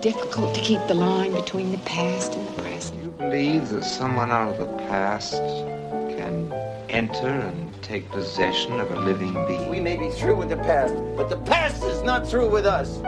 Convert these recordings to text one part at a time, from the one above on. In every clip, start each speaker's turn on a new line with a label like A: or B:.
A: difficult to keep the line between the past and the present.
B: You believe that someone out of the past can enter and take possession of a living being?
C: We may be through with the past, but the past is not through with us.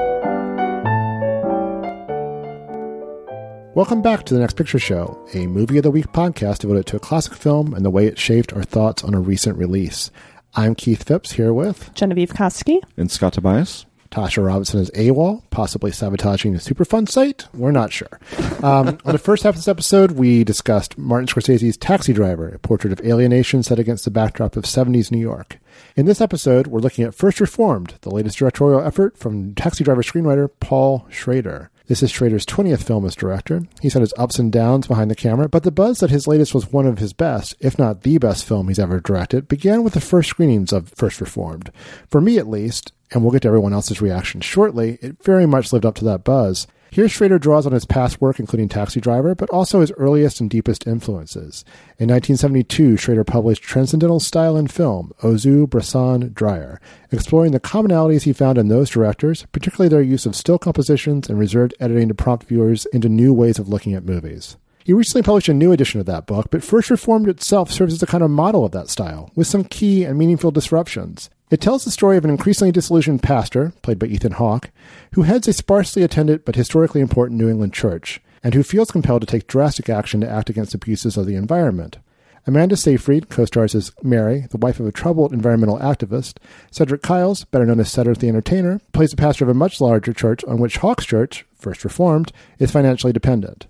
D: Welcome back to the Next Picture Show, a movie of the week podcast devoted to a classic film and the way it shaped our thoughts on a recent release. I'm Keith Phipps here with
E: Genevieve Koski.
F: And Scott Tobias.
D: Tasha Robinson is AWOL, possibly sabotaging the Superfund site. We're not sure. Um, on the first half of this episode, we discussed Martin Scorsese's Taxi Driver, a portrait of alienation set against the backdrop of 70s New York. In this episode, we're looking at First Reformed, the latest directorial effort from Taxi Driver screenwriter Paul Schrader. This is Schrader's 20th film as director. He's had his ups and downs behind the camera, but the buzz that his latest was one of his best, if not the best film he's ever directed, began with the first screenings of First Reformed. For me, at least, and we'll get to everyone else's reaction shortly, it very much lived up to that buzz. Here, Schrader draws on his past work, including Taxi Driver, but also his earliest and deepest influences. In 1972, Schrader published Transcendental Style in Film, Ozu, Bresson, Dreyer, exploring the commonalities he found in those directors, particularly their use of still compositions and reserved editing to prompt viewers into new ways of looking at movies. He recently published a new edition of that book, but First Reformed itself serves as a kind of model of that style, with some key and meaningful disruptions. It tells the story of an increasingly disillusioned pastor, played by Ethan Hawke, who heads a sparsely attended but historically important New England church, and who feels compelled to take drastic action to act against abuses of the environment. Amanda Seyfried co-stars as Mary, the wife of a troubled environmental activist. Cedric Kyles, better known as Cedric the Entertainer, plays the pastor of a much larger church on which Hawke's church, First Reformed, is financially dependent.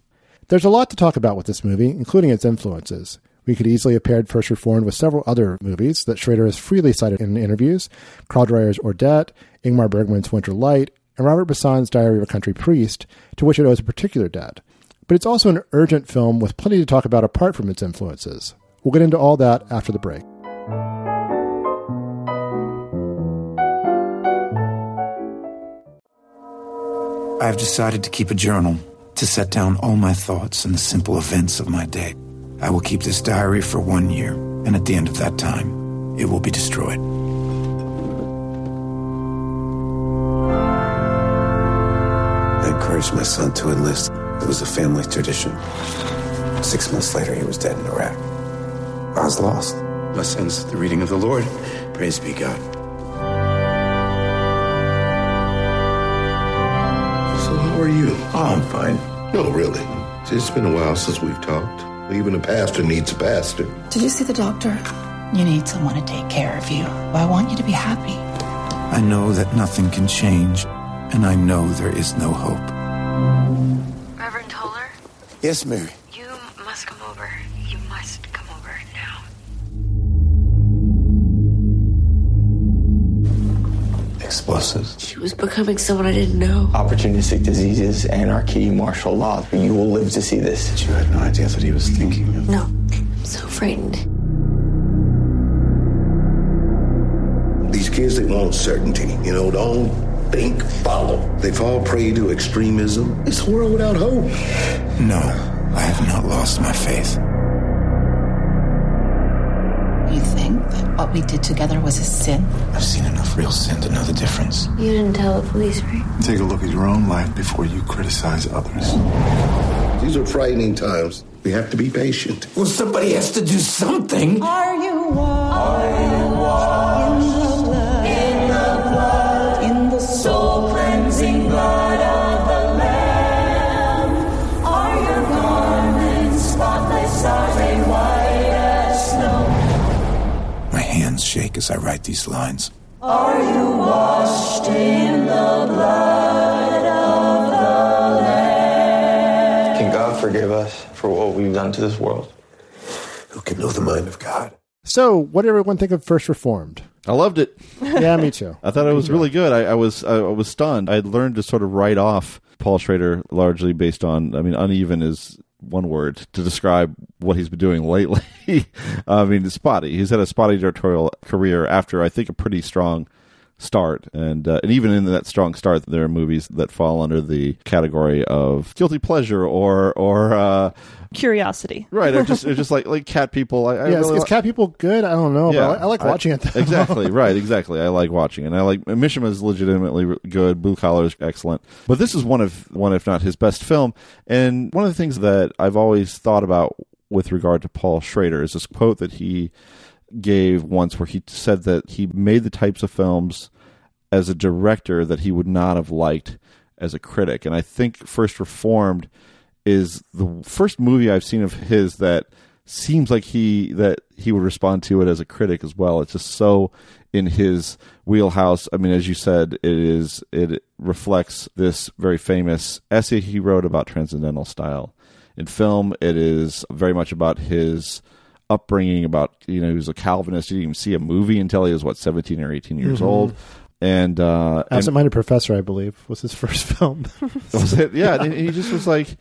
D: There's a lot to talk about with this movie, including its influences. We could easily have paired First Reformed with several other movies that Schrader has freely cited in interviews Carl Dreyer's Ordet, Ingmar Bergman's Winter Light, and Robert Bresson's Diary of a Country Priest, to which it owes a particular debt. But it's also an urgent film with plenty to talk about apart from its influences. We'll get into all that after the break.
G: I've decided to keep a journal to set down all my thoughts and the simple events of my day. I will keep this diary for one year, and at the end of that time, it will be destroyed.
H: I encouraged my son to enlist. It was a family tradition. Six months later, he was dead in Iraq. I was lost.
G: My Lessons, the reading of the Lord. Praise be God.
H: So, how are you?
G: Oh, I'm fine.
H: No, really. It's been a while since we've talked. Even a pastor needs a pastor.
I: Did you see the doctor?
J: You need someone to take care of you. I want you to be happy.
G: I know that nothing can change, and I know there is no hope.
I: Reverend Toller?
G: Yes, Mary.
H: Explosives.
I: She was becoming someone I didn't know.
K: Opportunistic diseases, anarchy, martial law. You will live to see this.
H: But you had no idea that he was thinking of.
I: No. I'm so frightened.
H: These kids, they want certainty. You know, don't think, follow. They fall prey to extremism. It's a world without hope.
G: No, I have not lost my faith.
J: What we did together was a sin?
G: I've seen enough real sin to know the difference.
I: You didn't tell the police, right?
H: Take a look at your own life before you criticize others. These are frightening times. We have to be patient.
G: Well, somebody has to do something.
J: Are you washed? In
G: shake as I write these lines.
J: Are you washed in the blood of the Lamb?
K: Can God forgive us for what we've done to this world?
H: Who can know the mind of God?
D: So, what did everyone think of First Reformed?
F: I loved it.
D: Yeah, me too.
F: I thought it was really good. I, I was I, was stunned. I had learned to sort of write off Paul Schrader largely based on. I mean, uneven is one word to describe what he's been doing lately. I mean, spotty. He's had a spotty directorial career after I think a pretty strong start, and uh, and even in that strong start, there are movies that fall under the category of guilty pleasure or or uh,
E: Curiosity.
F: right, or just or just like like cat people. I, I
D: yeah, is,
F: really
D: is
F: li-
D: Cat People good? I don't know.
F: Yeah,
D: but I, I like watching it. Though.
F: exactly right, exactly. I like watching it. I like Mishima is legitimately good. Blue Collar is excellent, but this is one of one, if not his best film. And one of the things that I've always thought about with regard to Paul Schrader is this quote that he gave once, where he said that he made the types of films as a director that he would not have liked as a critic. And I think First Reformed is the first movie I've seen of his that seems like he that he would respond to it as a critic as well. It's just so in his wheelhouse. I mean, as you said, it is it reflects this very famous essay he wrote about transcendental style. In film, it is very much about his upbringing. About you know, he was a Calvinist. He didn't even see a movie until he was what seventeen or eighteen years
D: Mhm.
F: old. And uh, and-
D: Absent-minded Professor, I believe, was his first film.
F: was it? Yeah, and he just was like,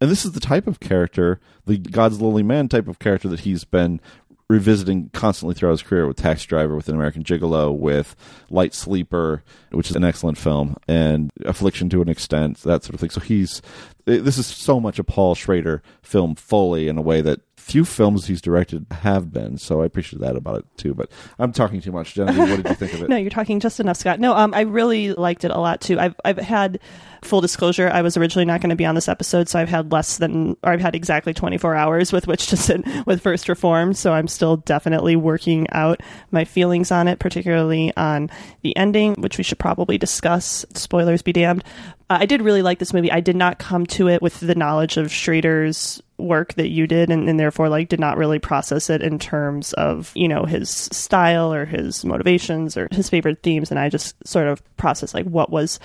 F: and this is the type of character, the God's Lonely Man type of character that he's been revisiting constantly throughout his career with Taxi Driver, with An American Gigolo, with Light Sleeper, which is an excellent film, and Affliction to an extent, that sort of thing. So he's this is so much a Paul Schrader film fully in a way that few films he's directed have been. So I appreciate that about it too. But I'm talking too much, Genevieve. What did you think of it?
E: No, you're talking just enough, Scott. No, um, I really liked it a lot too. I've I've had full disclosure. I was originally not going to be on this episode, so I've had less than, or I've had exactly 24 hours with which to sit with First Reformed. So I'm still definitely working out my feelings on it, particularly on the ending, which we should probably discuss. Spoilers be damned. Uh, I did really like this movie. I did not come to it with the knowledge of Schrader's work that you did and, and therefore like did not really process it in terms of you know his style or his motivations or his favorite themes. And i just sort of processed like what was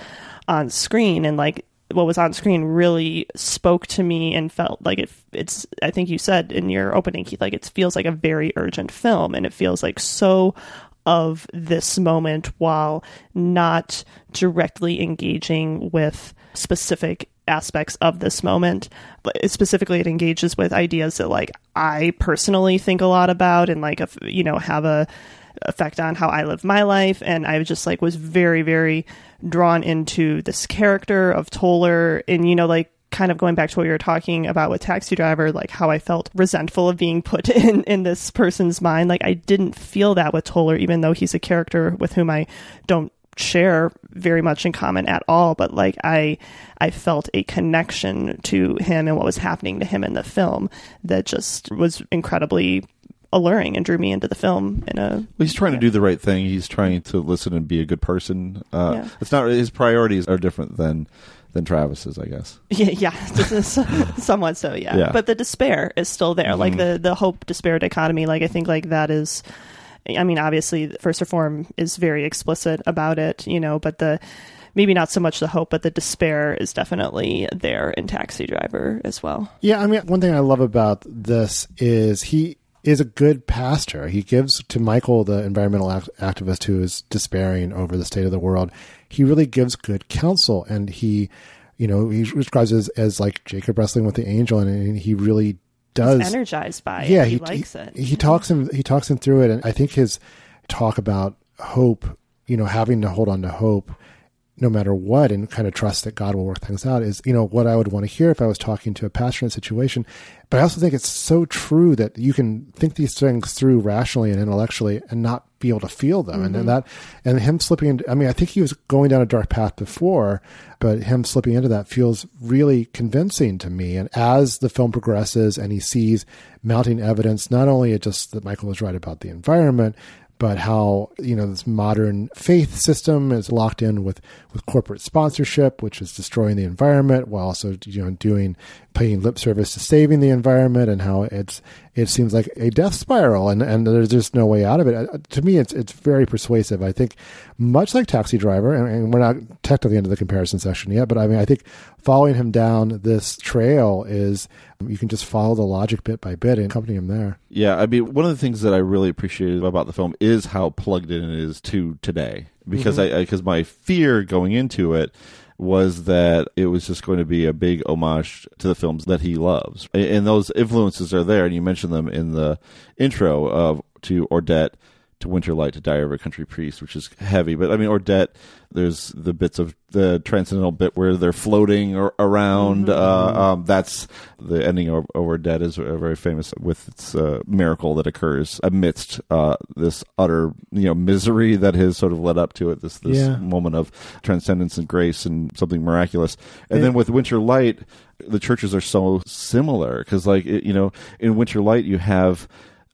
E: on screen and like what was on screen really spoke to me and felt like it it's i think you said in your opening keith like it feels like a very urgent film and it feels like so of this moment while not directly engaging with specific aspects of this moment. But specifically it engages with ideas that like i personally think a lot about and like you know have a effect on how i live my life. And i just like was very very drawn into this character of toller. And you know like kind of going back to what you were talking about with taxi driver like how i felt resentful of being put in in this person's mind. Like i didn't feel that with toller even though he's a character with whom i don't share very much in common at all but like i i felt a connection to him and what was happening to him in the film that just was incredibly alluring and drew me into the film in a
F: Well, he's trying to do the right thing. He's trying to listen and be a good person. Uh,
E: Yeah.
F: It's not his priorities are different than than Travis's, I guess.
E: Yeah, yeah, somewhat so, yeah.
F: Yeah.
E: But the despair is still there, like
F: Mhm.
E: the the hope despair dichotomy. Like I think like that is, I mean, obviously, First Reform is very explicit about it, you know, but the maybe not so much the hope, but the despair is definitely there in Taxi Driver as well.
D: Yeah, I mean, one thing I love about this is he is a good pastor. He gives to Michael, the environmental act- activist who is despairing over the state of the world, he really gives good counsel. And he, you know, he describes it as, as like Jacob wrestling with the angel, and he really does.
E: He's energized by it.
D: yeah,
E: he,
D: he
E: likes
D: he,
E: it.
D: He talks him. He talks him through it, and I think his talk about hope, you know, having to hold on to hope no matter what and kind of trust that God will work things out is, you know, what I would want to hear if I was talking to a pastor in a situation. But I also think it's so true that you can think these things through rationally and intellectually and not be able to feel them. And,
E: Mhm.
D: and that, and him slipping into, I mean, I think he was going down a dark path before, but him slipping into that feels really convincing to me. And as the film progresses and he sees mounting evidence, not only it just that Michael was right about the environment, but how you know this modern faith system is locked in with with corporate sponsorship, which is destroying the environment, while also you know doing paying lip service to saving the environment, and how it's it seems like a death spiral, and and there's just no way out of it. Uh, To me, it's it's very persuasive. I think much like Taxi Driver, and, and we're not technically into the end of the comparison section yet, but I mean, I think following him down this trail is you can just follow the logic bit by bit and accompany him there.
F: Yeah, I mean, one of the things that I really appreciated about the film is how plugged in it is to today. Because
D: Mhm.
F: I because my fear going into it was that it was just going to be a big homage to the films that he loves, and those influences are there. And you mentioned them in the intro of to Ordet, to Winter Light to Diary of a Country Priest, which is heavy. But I mean, Ordet, there's the bits of the transcendental bit where they're floating or, around.
E: Mm-hmm.
F: Uh, um, that's the ending of, Ordet is uh, very famous with its uh, miracle that occurs amidst uh, this utter you know misery that has sort of led up to it. This this
D: Yeah.
F: moment of transcendence and grace and something miraculous. And then with Winter Light, the churches are so similar because, like, it, you know, in Winter Light, you have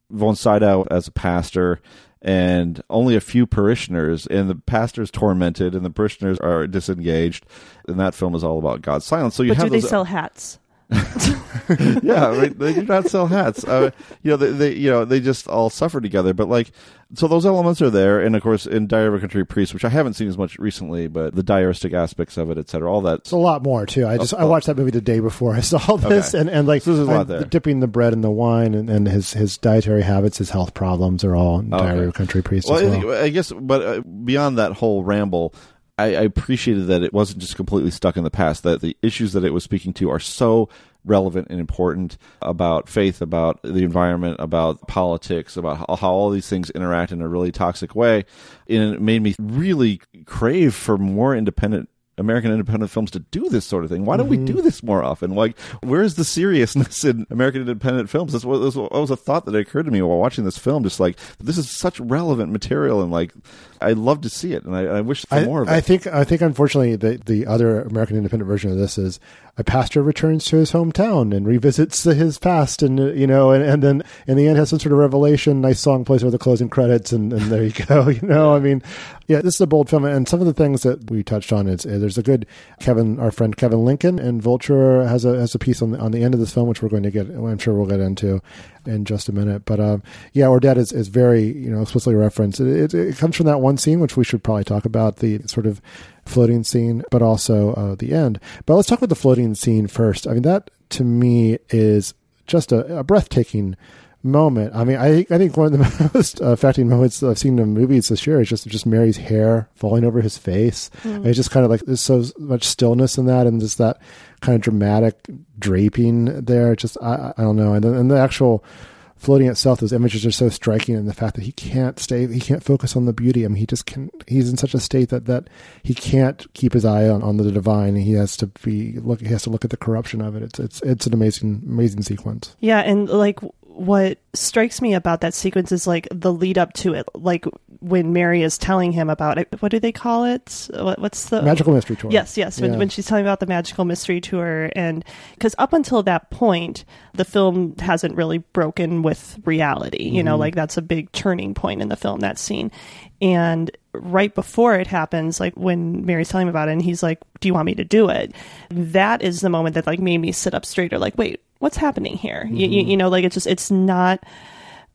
F: von Sydow as a pastor and only a few parishioners, and the pastor's tormented and the parishioners are disengaged. And that film is all about God's silence. So you
E: but
F: have
E: do they
F: those,
E: sell hats?
F: yeah, right, they do not sell hats. Uh, you know, they, they, you know, they just all suffer together. But like, so those elements are there, and of course, in Diary of a Country Priest, which I haven't seen as much recently, but the diaristic aspects of it, etc., all that.
D: It's a lot more too. I just I
F: Oh,
D: watched that movie the day before I saw this,
F: Okay.
D: and, and like
F: So there's a lot there.
D: dipping the bread in the wine, and, and his his dietary habits, his health problems are all in
F: Okay.
D: Diary of a Country Priest
F: Well,
D: as
F: I, I guess, but uh, beyond that whole ramble, I, I appreciated that it wasn't just completely stuck in the past. That the issues that it was speaking to are so relevant and important about faith, about the environment, about politics, about how, how all these things interact in a really toxic way, and it made me really crave for more independent. American independent films to do this sort of thing. Why don't we mm-hmm. do this more often? Like, where's the seriousness in American independent films? That's what, that's was a thought that occurred to me while watching this film. Just like this is such relevant material, and like I love to see it, and I, I wish for
D: I,
F: more of it.
D: I think I think unfortunately the the other American independent version of this is a pastor returns to his hometown and revisits his past, and uh, you know, and, and then in the end has some sort of revelation. Nice song plays over the closing credits, and, and there you go. You know, I mean, yeah, this is a bold film, and some of the things that we touched on is uh, there's a good Kevin, our friend Kevin Lincoln, and Vulture has a has a piece on the, on the end of this film, which we're going to get. I'm sure we'll get into in just a minute. But um, yeah, Ordet is, is very you know explicitly referenced. It, it, it comes from that one scene, which we should probably talk about the sort of floating scene, but also uh, the end. But let's talk about the floating scene first. I mean, that to me is just a, a breathtaking moment. I mean, I I think one of the most affecting moments I've seen in movies this year is just just Mary's hair falling over his face.
E: Mm.
D: It's just kind of like there's so much stillness in that, and just that kind of dramatic draping there. Just I I don't know, and then and the actual floating itself, those images are so striking, and the fact that he can't stay, he can't focus on the beauty. I mean, he just can. He's in such a state that that he can't keep his eye on, on the divine. He has to be look. He has to look at the corruption of it. It's it's it's an amazing amazing sequence.
E: Yeah, and like what strikes me about that sequence is like the lead up to it, like when Mary is telling him about it. What do they call it? What, what's the
D: Magical Mystery Tour.
E: Yes, yes. When,
D: Yeah.
E: when she's telling about the magical mystery tour, and because up until that point, the film hasn't really broken with reality. You know,
D: Mhm.
E: like that's a big turning point in the film. That scene, and right before it happens, like when Mary's telling him about it, and he's like, "Do you want me to do it?" That is the moment that like made me sit up straighter. Like, wait, what's happening here? You, you,
D: Mhm.
E: you know, like it's just it's not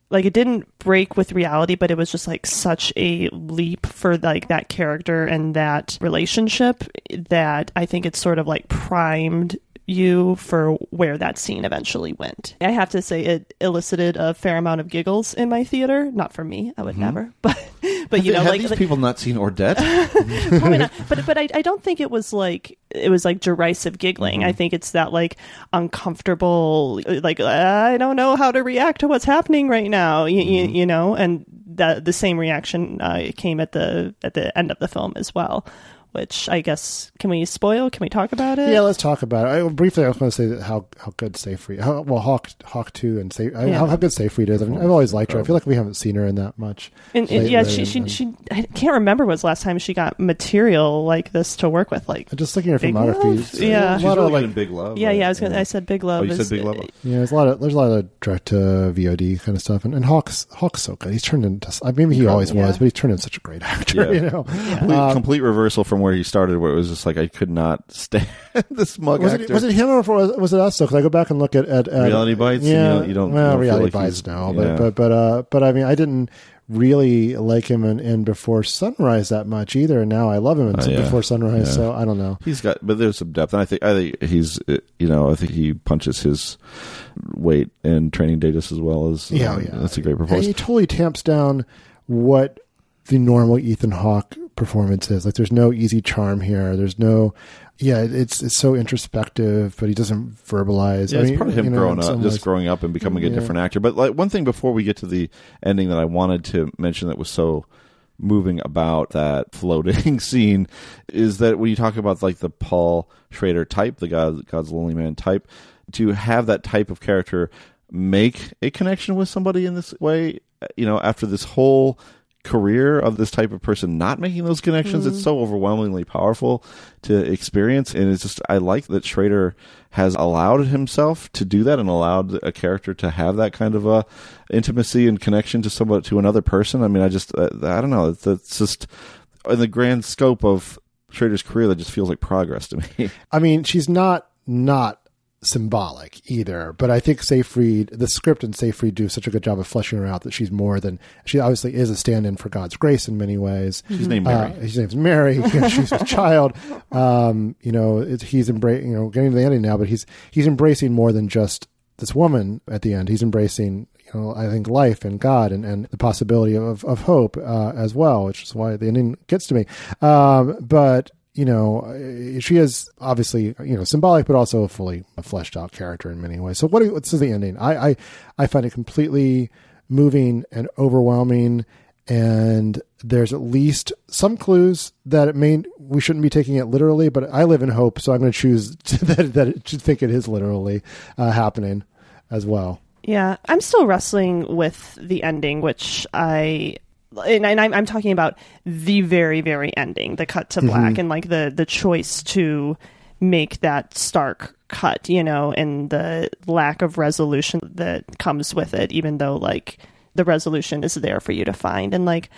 E: like it didn't break with reality but it was just like such a leap for like that character and that relationship that i think it's sort of like primed you for where that scene eventually went i have to say it elicited a fair amount of giggles in my theater not for me i would
F: Mhm.
E: never but but you know
F: have
E: like,
F: these
E: like-
F: people not seen Ordet?
E: Probably not. But but I, I don't think it was like it was like derisive giggling.
F: Mm-hmm.
E: I think it's that like uncomfortable like I don't know how to react to what's happening right now. You, you,
F: Mm-hmm.
E: you know, and that the same reaction uh, came at the at the end of the film as well. Which I guess can we spoil? Can we talk about it?
D: Yeah, let's talk about it. I, briefly, I was going to say that how how good Seyfried, how, well Hawke Hawke two and Say,
E: Yeah.
D: how, how good Seyfried is. I mean, I've always liked her. I feel like we haven't seen her in that much.
E: And, and yeah, she, she
D: and-
E: she I can't remember was last time she got material like this to work with. Like
D: just looking at her
E: Big
D: filmography,
E: Love?
D: it's-
E: Yeah,
D: a lot of like
F: Big Love.
E: yeah, yeah. I was gonna. I said Big Love.
F: Oh, you said Big Love?
D: Yeah, there's a lot of there's a lot of direct to VOD kind of stuff, and, and Hawke's Hawke's so good. He's turned into I mean he always
E: Yeah.
D: was, but he's turned into such a great actor.
F: Yeah.
D: You know,
F: Complete,
D: Um,
F: complete reversal from where he started, where it was just like I could not stand the smug
D: was
F: actor.
D: it, was it him or was, it us? Though, because I go back and look at, at, at
F: Reality Bites?
D: Yeah,
F: You don't- you don't-
D: well,
F: you don't
D: reality
F: like
D: bites now,
F: yeah.
D: but but but uh, but I mean, I didn't really like him in, in Before Sunrise that much either. And now I love him in
F: Uh, yeah.
D: Before Sunrise.
F: Yeah.
D: So I don't know.
F: He's got, but there's some depth, and I think I think he's, uh, you know, I think he punches his weight in Training Day just as well as.
D: Yeah,
F: um,
D: yeah.
F: that's a great
D: And he totally tamps down what the normal Ethan Hawke performances. Like there's no easy charm here. There's no, yeah, it's it's so introspective, but he doesn't verbalize.
F: Yeah,
D: I
F: it's
D: mean,
F: probably him
D: you know,
F: growing up, just growing up and becoming a different actor. But like one thing before we get to the ending that I wanted to mention that was so moving about that floating scene is that when you talk about like the Paul Schrader type, the God, God's Lonely Man type, to have that type of character make a connection with somebody in this way, you know, after this whole career of this type of person not making those connections it's so overwhelmingly powerful to experience. And it's just i like that schrader has allowed himself to do that and allowed a character to have that kind of a intimacy and connection to someone to another person. I mean i just uh, i don't know. It's, it's just in the grand scope of schrader's career that just feels like progress to me.
D: I mean, she's not not symbolic either, but I think Seyfried, the script and Seyfried do such a good job of fleshing her out that she's more than she obviously is a stand-in for God's grace in many ways.
F: She's named Mary.
D: Uh, his name's Mary. You know, she's a child. Um, you know, it's, he's embracing. You know, getting to the ending now, but he's he's embracing more than just this woman at the end. He's embracing. You know, I think life and God and, and the possibility of, of hope uh, as well, which is why the ending gets to me. Um, but you know, uh, she is obviously you know symbolic, but also a fully fleshed out character in many ways. So what? do- the ending. I I, I find it completely moving and overwhelming, and there's at least some clues that it may we shouldn't be taking it literally. But I live in hope, so I'm going to choose that that it should think it is literally uh, happening as well.
E: Yeah, I'm still wrestling with the ending, which I and, and I'm, I'm talking about the very, very ending, the cut to mm-hmm. black, and like the the choice to make that stark cut, you know, and the lack of resolution that comes with it, even though like the resolution is there for you to find, and like.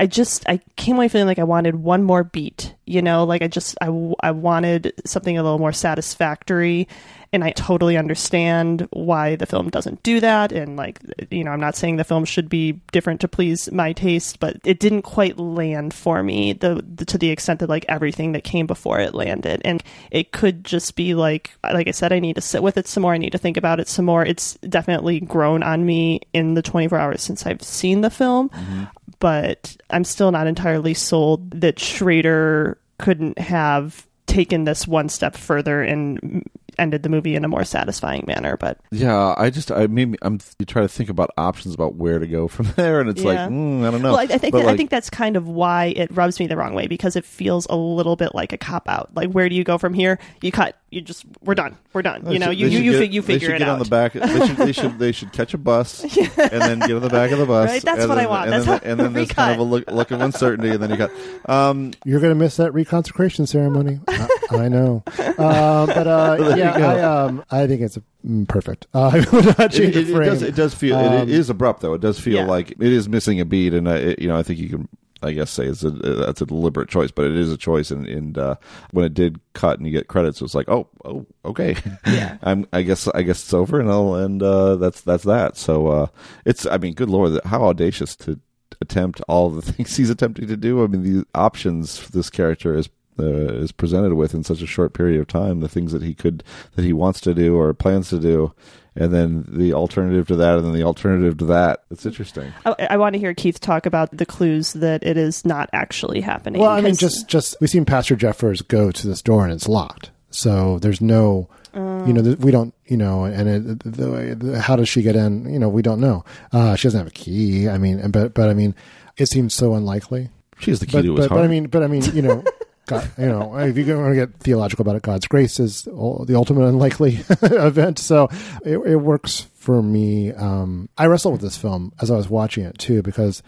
E: I just I came away feeling like I wanted one more beat, you know, like I just i, I wanted something a little more satisfactory and I totally understand why the film doesn't do that. And like you know I'm not saying the film should be different to please my taste but it didn't quite land for me the, the to the extent that like everything that came before it landed. And it could just be like like I said I need to sit with it some more. I need to think about it some more. It's definitely grown on me in the 24 hours since I've seen the film mm-hmm. but I'm still not entirely sold that Schrader couldn't have taken this one step further and ended the movie in a more satisfying manner. But
F: yeah i just i mean i'm you try to think about options about where to go from there and it's like mm, i don't know
E: well, I, I think
F: But,
E: I think that's kind of why it rubs me the wrong way because it feels a little bit like a cop out. Like, where do you go from here? You cut. You just we're done. We're done.
F: They
E: You know,
F: should-
E: you
F: they
E: you
F: should
E: you,
F: get-
E: fi- you
F: they should
E: it
F: get
E: out.
F: on the back. They should they should they should catch a bus and then get on the back of the bus.
E: Right, that's
F: and
E: what I
F: then-
E: want.
F: And
E: That's
F: then,
E: how-
F: and then there's kind of a look, look of uncertainty, and then you got. Um,
D: You're going to miss that reconsecration ceremony. I, I know, uh, but uh, yeah. I, um, I think it's mm, perfect. Uh, I would not
F: it,
D: change
F: it-
D: the
F: it
D: frame.
F: does it does feel it,
D: Um,
F: it is abrupt though. It does feel
E: Yeah.
F: like it is missing a beat, and uh, it, you know I think you can. I guess say it's a that's a deliberate choice, but it is a choice. And, and uh, when it did cut and you get credits, it was like, oh, oh, okay.
E: Yeah.
F: I'm. I guess. I guess it's over, and I'll, and uh, that's that's that. So uh, it's. I mean, good lord, how audacious to attempt all the things he's attempting to do. I mean, the options this character is uh, is presented with in such a short period of time. The things that he could that he wants to do or plans to do, and then the alternative to that, and then the alternative to that. It's interesting.
E: I, I want to hear Keith talk about the clues that it is not actually happening.
D: Well, I mean,
E: 'cause-
D: just just we've seen Pastor Jeffers go to this door and it's locked, so there's no, you know, we don't, you know, and it, the, the, how does she get in? You know, we don't know. Uh, she doesn't have a key. I mean, but but I mean, it seems so unlikely.
F: She has the key
D: But
F: to his
D: but,
F: heart.
D: but I mean, but I mean, you know. God, you know, if you want to get theological about it, God's grace is the ultimate unlikely event. So it, it works for me. Um, I wrestled with this film as I was watching it too, because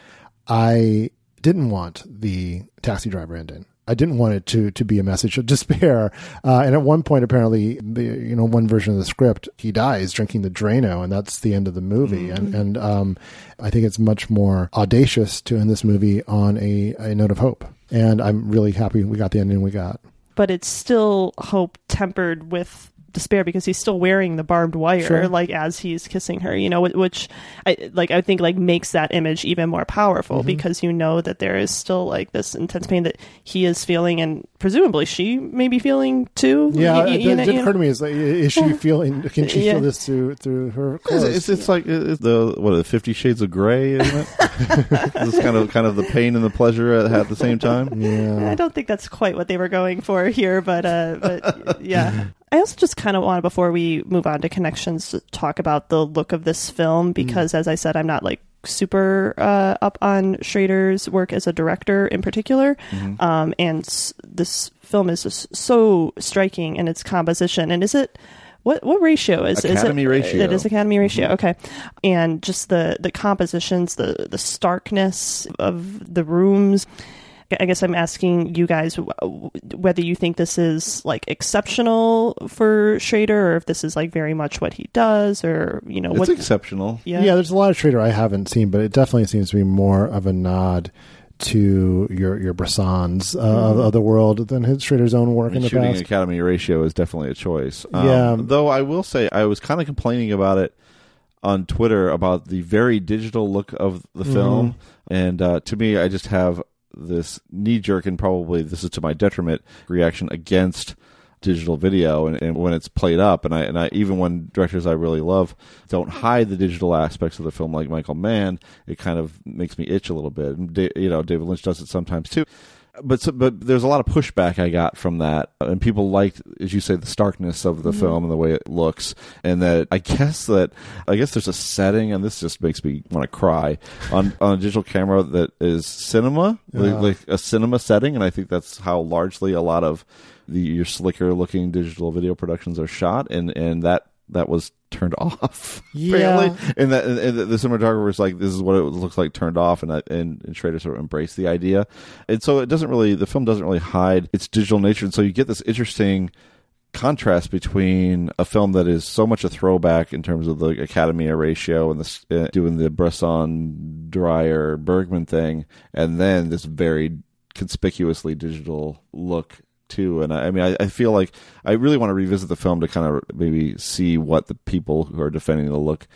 D: I didn't want the taxi driver ending. I didn't want it to to be a message of despair. Uh, and at one point, apparently, you know, one version of the script, he dies drinking the Drano, and that's the end of the movie. And and um, I think it's much more audacious to end this movie on a, a note of hope. And I'm really happy we got the ending we got.
E: but it's still hope tempered with despair because he's still wearing the barbed wire
D: Sure.
E: like as he's kissing her you know which I like I think like makes that image even more powerful
D: Mm-hmm.
E: because you know that there is still like this intense pain that he is feeling and presumably she may be feeling too
D: Yeah,
E: Y- y-
D: it,
E: you
D: it
E: know-
D: did
E: you
D: occur
E: know?
D: to me is like, is she feeling? Can she
E: Yeah.
D: feel this through through her
F: It's,
D: clothes?
F: it's, it's like it's the what the Fifty Shades of Grey, isn't it? it's kind of kind of the pain and the pleasure at, at the same time.
D: yeah.
E: I don't think that's quite what they were going for here, but uh, but yeah. I also just kind of want before we move on to connections to talk about the look of this film because, as I said, I'm not like super uh, up on Schrader's work as a director in particular, um, and s- this film is just so striking in its composition. And is it? What what ratio is
F: Academy
E: is it?
F: ratio.
E: It is Academy ratio. Okay, and just the the compositions, the the starkness of the rooms. I guess I'm asking you guys whether you think this is like exceptional for Schrader, or if this is like very much what he does, or you know
F: It's
E: what?
F: exceptional.
E: yeah,
D: Yeah, there's a lot of Schrader I haven't seen, but it definitely seems to be more of a nod to your your Bressons uh, of, of the world than his Schrader's own work
F: I mean,
D: in the
F: shooting
D: past.
F: Academy ratio is definitely a choice. Um,
D: Yeah.
F: Though I will say, I was kind of complaining about it on Twitter about the very digital look of the
D: Mm-hmm.
F: film, and uh, to me, I just have this knee jerk and probably this is to my detriment reaction against digital video and, and when it's played up. And I and I even when directors I really love don't hide the digital aspects of the film like Michael Mann it kind of makes me itch a little bit. And da- you know David Lynch does it sometimes too but so, but there's a lot of pushback I got from that, and people liked, as you say, the starkness of the mm-hmm. film and the way it looks, and that I guess that I guess there's a setting, and this just makes me want to cry on on a digital camera that is cinema, like, like a cinema setting, and I think that's how largely a lot of the your slicker looking digital video productions are shot, and and that that was turned off
D: Yeah.
F: and that and the, the cinematographer was like this is what it looks like turned off and I, and, and Schrader sort of embraced the idea. And so it doesn't really the film doesn't really hide its digital nature. And so you get this interesting contrast between a film that is so much a throwback in terms of the Academy ratio and the uh, doing the Bresson Dreyer Bergman thing and then this very conspicuously digital look too. And I, I mean, I, I feel like I really want to revisit the film to kind of maybe see what the people who are defending the look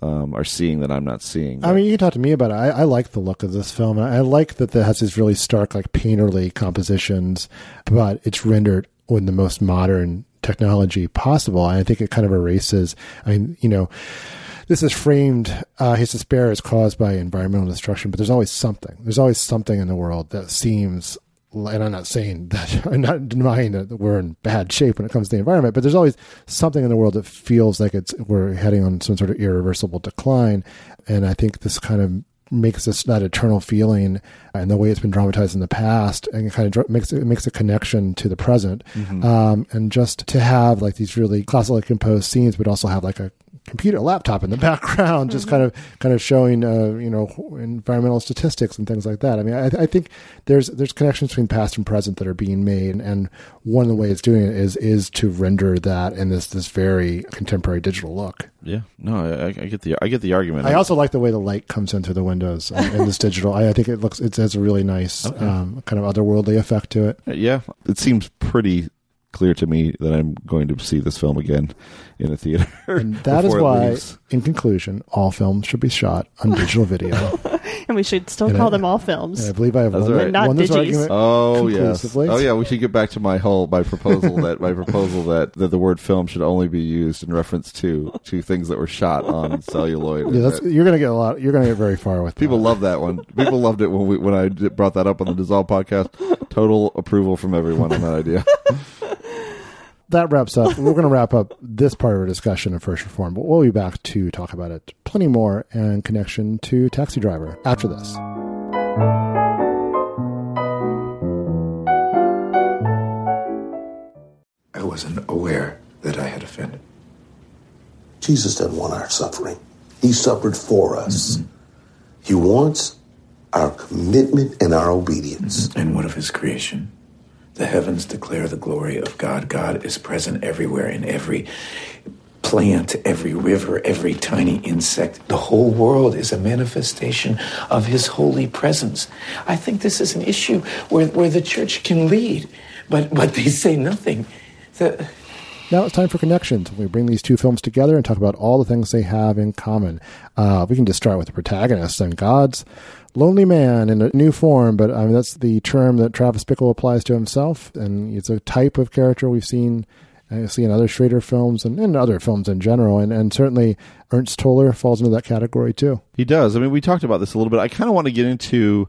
F: um, are seeing that I'm not seeing.
D: I mean, you can talk to me about it. I, I like the look of this film. I like that it has these really stark, like painterly compositions, but it's rendered with the most modern technology possible. And I think it kind of erases. I mean, you know, this is framed. Uh, his despair is caused by environmental destruction, but there's always something. There's always something in the world that seems. And I'm not saying that I'm not denying that we're in bad shape when it comes to the environment, but there's always something in the world that feels like it's we're heading on some sort of irreversible decline. And I think this kind of makes this that eternal feeling and the way it's been dramatized in the past and it kind of makes it makes a connection to the present. Um, and just to have like these really classically composed scenes but also have like a computer a laptop in the background just kind of kind of showing uh, you know environmental statistics and things like that. I mean I, I think there's there's connections between past and present that are being made and one of the ways doing it is is to render that in this this very contemporary digital look.
F: Yeah, no, I, I get the I get the argument.
D: I also like the way the light comes in through the windows in, in this digital. I, I think it looks it has a really nice
F: Okay.
D: um, kind of otherworldly effect to it.
F: yeah, it seems pretty clear to me that I'm going to see this film again in a theater.
D: And that is why, in conclusion, all films should be shot on digital video.
E: and we should still
D: And
E: call
D: I-
E: them all films.
D: I believe I have
F: That's
D: won,
F: right.
E: Not
D: won this
E: digis.
D: argument.
F: Oh yes. Oh yeah. We should get back to my whole my proposal that my proposal that, that the word film should only be used in reference to to things that were shot on celluloid.
D: Yeah, that's, you're gonna get a lot. You're gonna get very far with
F: People
D: that.
F: love that one. People loved it when we when I brought that up on the Dissolve podcast. Total approval from everyone on that idea.
D: that wraps up. We're going to wrap up this part of our discussion of First Reform, but we'll be back to talk about it plenty more in connection to Taxi Driver after this.
G: I wasn't aware that I had offended.
H: Jesus doesn't want our suffering. He suffered for us. Mm-hmm. He wants our commitment and our obedience.
G: And what of his creation? The heavens declare the glory of God. God is present everywhere in every plant, every river, every tiny insect. The whole world is a manifestation of his holy presence. I think this is an issue where, where the church can lead, but, but they say nothing. The,
D: Now it's time for connections. We bring these two films together and talk about all the things they have in common. Uh, we can just start with the protagonists and God's lonely man in a new form, but I mean that's the term that Travis Bickle applies to himself, and it's a type of character we've seen. Uh, I see in other Schrader films and in other films in general, and, and certainly Ernst Toller falls into that category too.
F: He does. I mean, we talked about this a little bit. I kind of want to get into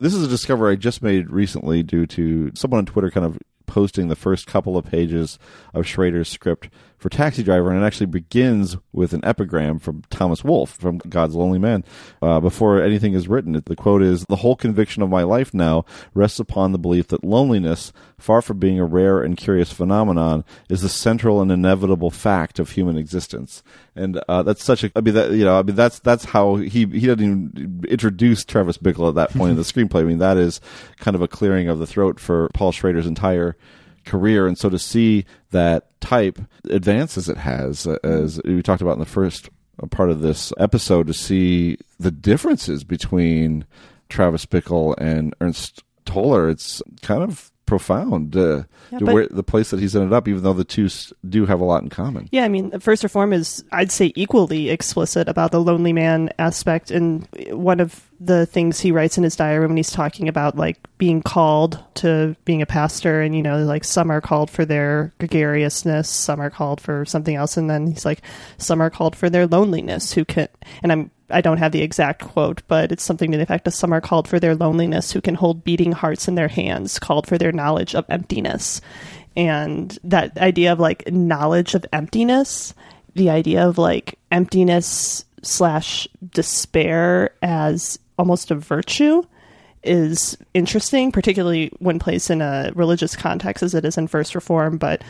F: this is a discovery I just made recently due to someone on Twitter kind of posting the first couple of pages of Schrader's script for Taxi Driver, and it actually begins with an epigram from Thomas Wolfe from God's Lonely Man. Uh, before anything is written, the quote is The whole conviction of my life now rests upon the belief that loneliness, far from being a rare and curious phenomenon, is the central and inevitable fact of human existence. And uh, that's such a, I mean, that, you know, I mean, that's that's how he he doesn't even introduce Travis Bickle at that point in the screenplay. I mean, that is kind of a clearing of the throat for Paul Schrader's entire career. And so to see that type advance as it has, uh, as we talked about in the first part of this episode, to see the differences between Travis Bickle and Ernst Toller, it's kind of profound uh,
E: Yeah,
F: to
E: but-
F: where the place that he's ended up, even though the two do have a lot in common.
E: Yeah, I mean, First Reform is, I'd say, equally explicit about the lonely man aspect. And one of the things he writes in his diary when he's talking about like being called to being a pastor, and you know, like some are called for their gregariousness, some are called for something else, and then he's like, some are called for their loneliness. Who can? And I'm I don't have the exact quote, but it's something to the effect of some are called for their loneliness, who can hold beating hearts in their hands, called for their knowledge of emptiness. And that idea of like knowledge of emptiness, the idea of like emptiness slash despair as almost a virtue is interesting, particularly when placed in a religious context as it is in First Reform, but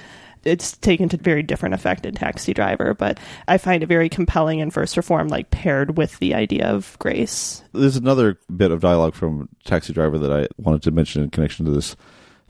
E: it's taken to very different effect in Taxi Driver. But I find it very compelling in First Reform, like paired with the idea of grace.
F: There's another bit of dialogue from Taxi Driver that I wanted to mention in connection to this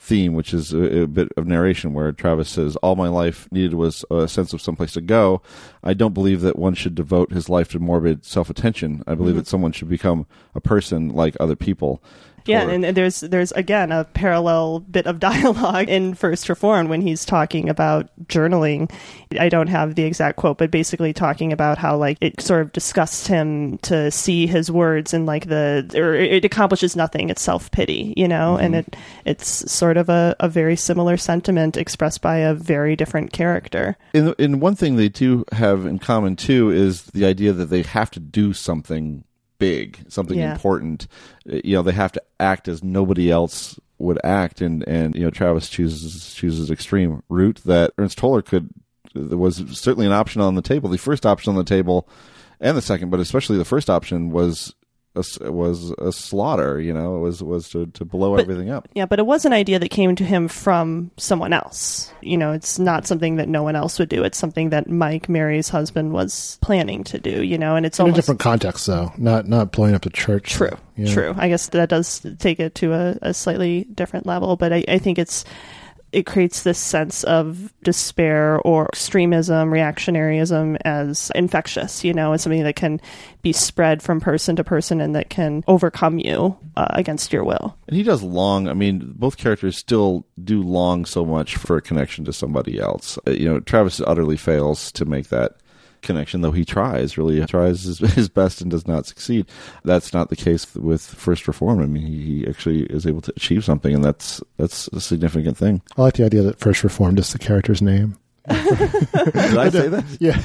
F: theme, which is a, a bit of narration where Travis says, All my life needed was a sense of someplace to go. I don't believe that one should devote his life to morbid self attention. I believe
E: Mhm.
F: that someone should become a person like other people.
E: Yeah,
F: Or-
E: and, and there's there's again a parallel bit of dialogue in First Reform when he's talking about journaling. I don't have the exact quote, but basically talking about how like it sort of disgusts him to see his words and like the or it accomplishes nothing. It's self pity, you know, mm-hmm. and it it's sort of a, a very similar sentiment expressed by a very different character.
F: in in one thing they do have in common too is the idea that they have to do something big, something
E: Yeah.
F: important. Uh, You know, they have to act as nobody else would act, and and you know, Travis chooses chooses extreme route that Ernst Toller could was certainly an option on the table. The first option on the table, and the second, but especially the first option was. A, s- was a slaughter, you know. It was was to, to blow
E: But-
F: everything up.
E: Yeah, but it was an idea that came to him from someone else. You know, it's not something that no one else would do. It's something that Mike, Mary's husband, was planning to do. You know, and it's
D: in a different context, though, not not blowing up the church.
E: True.
D: Yeah.
E: True. I guess that does take it to a, a slightly different level, but I, I think it's it creates this sense of despair or extremism, reactionaryism as infectious, you know, as something that can be spread from person to person and that can overcome you uh, against your will.
F: And he does long. I mean, both characters still do long so much for a connection to somebody else. Uh, you know, Travis utterly fails to make that connection, though he tries, really tries his, his best and does not succeed. That's not the case with First Reform. I mean, he, actually is able to achieve something, and that's that's a significant thing.
D: I like the idea that First Reformed is the character's name.
F: Did I say that?
D: Yeah,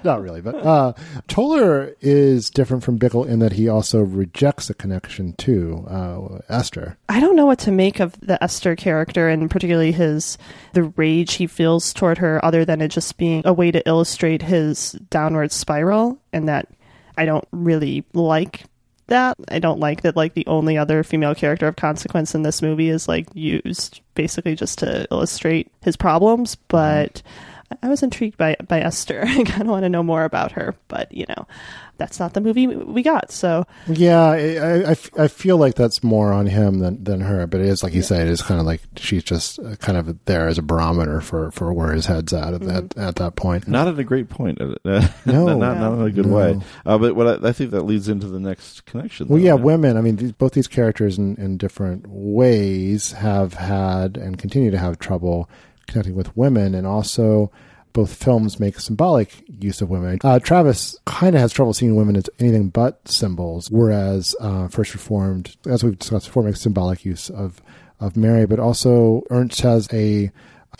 D: not really, but uh, Toller is different from Bickle in that he also rejects a connection to uh, Esther.
E: I don't know what to make of the Esther character and particularly his the rage he feels toward her other than it just being a way to illustrate his downward spiral and that I don't really like that. I don't like that like the only other female character of consequence in this movie is like used basically just to illustrate his problems, mm-hmm. but I was intrigued by by Esther. I kind of want to know more about her, but you know, that's not the movie we got. So
D: Yeah, I I feel like that's more on him than, than her, but it is like you said, it is kind of like she's just uh, kind of there as a barometer for, for where his head's at at, that, at that point.
F: Not at a great point. Uh,
D: No.
F: not, not, not in a good
D: No.
F: way. Uh, but what I, I think that leads into the next connection.
D: Well,
F: though,
D: yeah,
F: right?
D: women. I mean, these, both these characters in, in different ways have had and continue to have trouble connecting with women, and also both films make symbolic use of women. Uh, Travis kind of has trouble seeing women as anything but symbols, whereas uh, First Reformed, as we've discussed before, makes symbolic use of of Mary, but also Ernst has a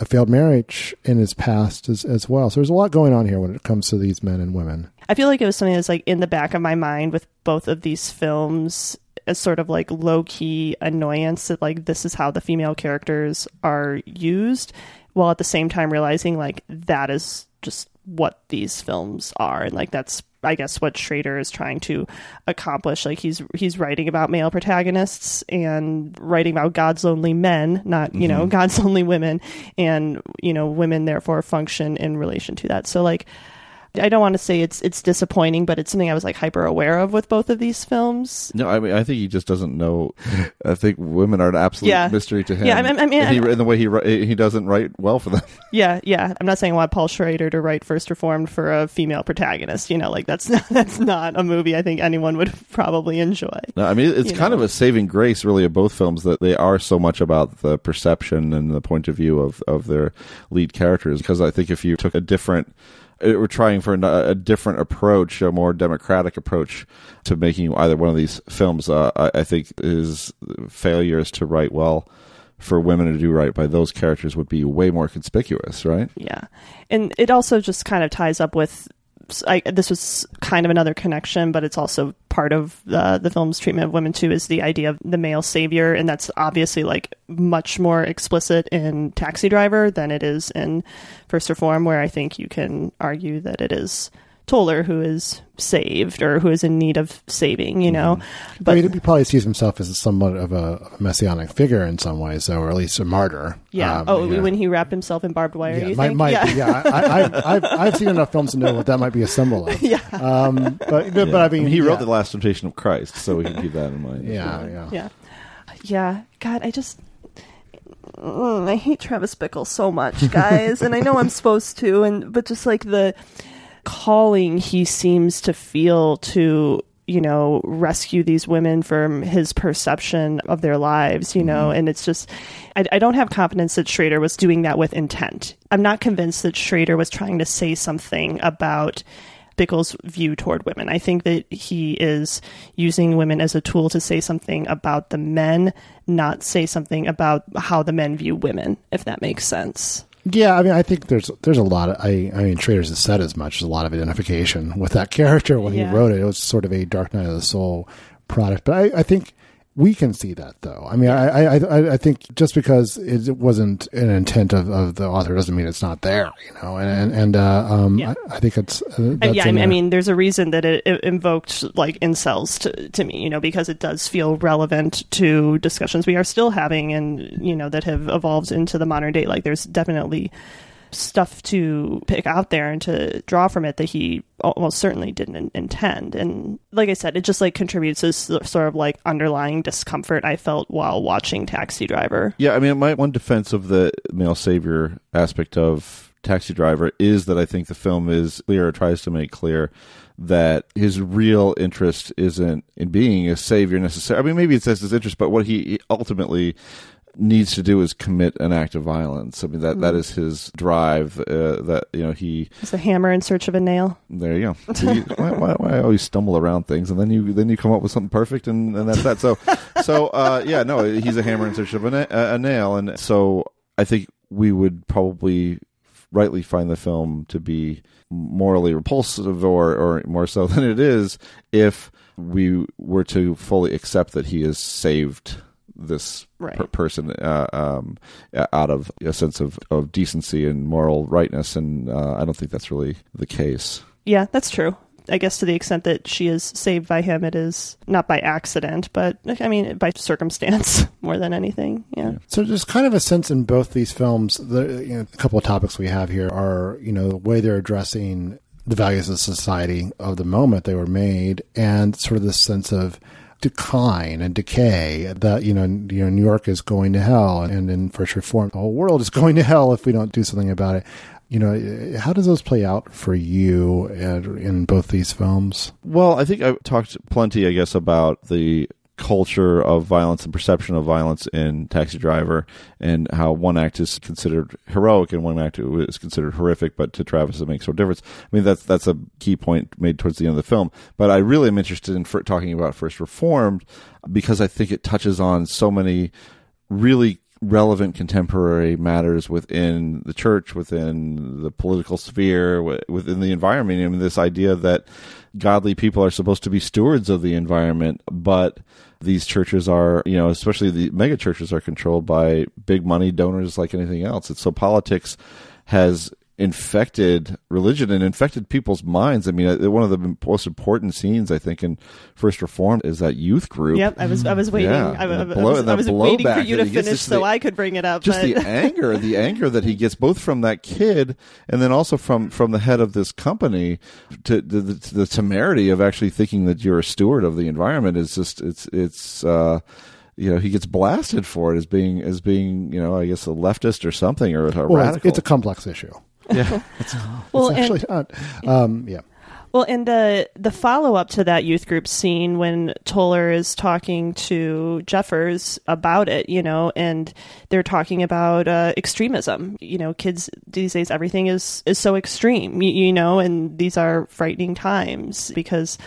D: a failed marriage in his past as, as well. So there's a lot going on here when it comes to these men and women.
E: I feel like it was something that's like in the back of my mind with both of these films as sort of like low key annoyance that like this is how the female characters are used, while at the same time realizing like that is just what these films are and like that's I guess what Schrader is trying to accomplish. Like he's he's writing about male protagonists and writing about God's lonely men, not you know
F: Mhm.
E: God's lonely women, and you know women therefore function in relation to that. So like. I don't want to say it's it's disappointing, but it's something I was like hyper aware of with both of these films.
F: No, I mean, I think he just doesn't know. I think women are an absolute
E: Yeah.
F: mystery to him.
E: Yeah, I mean- I mean,
F: and, he, and the way he he doesn't write well for them.
E: Yeah, yeah. I'm not saying I want Paul Schrader to write First Reformed for a female protagonist. You know, like that's not, that's not a movie I think anyone would probably enjoy.
F: No, I mean, it's kind
E: know?
F: of a saving grace, really, of both films that they are so much about the perception and the point of view of, of their lead characters. Because I think if you took a different, we're trying for a, a different approach, a more democratic approach to making either one of these films, uh, I, I think his failures to write well for women to do right by those characters would be way more conspicuous, right?
E: Yeah, and it also just kind of ties up with. I, this was kind of another connection, but it's also part of uh, the film's treatment of women too. Is the idea of the male savior, and that's obviously like much more explicit in Taxi Driver than it is in First Reform, where I think you can argue that it is Toller who is saved or who is in need of saving. You know,
D: But I mean, he probably sees himself as somewhat of a, messianic figure in some ways, though, or at least a martyr.
E: yeah.
D: Um,
E: oh,
D: yeah.
E: when he wrapped himself in barbed wire,
D: yeah,
E: you
D: might,
E: think?
D: might
E: yeah.
D: yeah. I, I, I've, I've seen enough films to know what that might be a symbol of.
E: Yeah.
D: Um, but, but I mean,
F: he
D: yeah.
F: wrote The Last Temptation of Christ, so we can keep that in mind.
D: Yeah, yeah.
E: Yeah. Yeah. God, I just. Mm, I hate Travis Bickle so much, guys, and I know I'm supposed to, and but just like the calling he seems to feel to you know rescue these women from his perception of their lives you know mm-hmm. and it's just I, I don't have confidence that schrader was doing that with intent i'm not convinced that schrader was trying to say something about Bickle's view toward women. I think that he is using women as a tool to say something about the men, not say something about how the men view women, if that makes sense.
D: Yeah, I mean, I think there's there's a lot of I I mean, Schrader's has said as much. There's a lot of identification with that character when
E: Yeah.
D: he wrote it. It was sort of a Dark Night of the Soul product, but I, I think we can see that though. I mean, I I I, think just because it wasn't an intent of, of the author doesn't mean it's not there. You know, and and, and uh, um, I, I think it's uh,
E: yeah, I mean, I mean, there's a reason that it, it invoked like incels to, to me, you know, because it does feel relevant to discussions we are still having and, you know, that have evolved into the modern day. Like, there's definitely stuff to pick out there and to draw from it that he almost certainly didn't intend. And like I said, it just like contributes to this sort of like underlying discomfort I felt while watching Taxi Driver.
F: Yeah, I mean, my one defense of the male savior aspect of Taxi Driver is that I think the film is clear, or tries to make clear that his real interest isn't in being a savior necessarily. I mean, maybe it says his interest, but what he ultimately needs to do is commit an act of violence. I mean, that, that
E: Mhm.
F: is his drive. Uh, that you know he.
E: It's a hammer in search of a nail.
F: There you go. You- why, why, always stumble around things, and then you then you come up with something perfect, and, and that's that. So, so uh, yeah, no, he's a hammer in search of a, na- a nail, and so I think we would probably rightly find the film to be morally repulsive, or or more so than it is, if we were to fully accept that he is saved this
E: Right.
F: per- person uh, um, out of a sense of, of decency and moral rightness, and uh, I don't think that's really the case.
E: Yeah, that's true. I guess to the extent that she is saved by him, it is not by accident, but I mean by circumstance more than anything. Yeah.
D: So there's kind of a sense in both these films. The you know, a couple of topics we have here are you know the way they're addressing the values of society of the moment they were made, and sort of this sense of decline and decay that you know you know New York is going to hell, and in First Reform, the whole world is going to hell if we don't do something about it. You know, how does those play out for you in in both these films?
F: Well, I think I've talked plenty, I guess, about the culture of violence and perception of violence in Taxi Driver, and how one act is considered heroic and one act is considered horrific. But to Travis, it makes no difference. I mean, that's that's a key point made towards the end of the film. But I really am interested in talking about First Reformed because I think it touches on so many really relevant contemporary matters within the church, within the political sphere, within the environment. I mean, this idea that godly people are supposed to be stewards of the environment, but these churches are, you know, especially the mega churches are controlled by big money donors like anything else. It's so politics has infected religion and infected people's minds. I mean, uh, one of the most important scenes I think in First Reformed is that youth group.
E: Yep, I was I was waiting.
F: Yeah,
E: I, I,
F: and
E: I was, I was waiting for you to finish so
F: the-
E: I could bring it up.
F: just
E: but
F: the anger, the anger that he gets both from that kid and then also from from the head of this company to the, the, the temerity of actually thinking that you're a steward of the environment is just it's it's uh you know he gets blasted for it as being as being you know I guess a leftist or something or a
D: Well,
F: radical.
D: it's, it's a complex issue.
F: Yeah.
E: well,
D: it's
E: and
D: actually not. Um, yeah.
E: Well, and the the follow up to that youth group scene when Toller is talking to Jeffers about it, you know, and they're talking about uh, extremism. You know, kids these days everything is is so extreme, you, you know, and these are frightening times because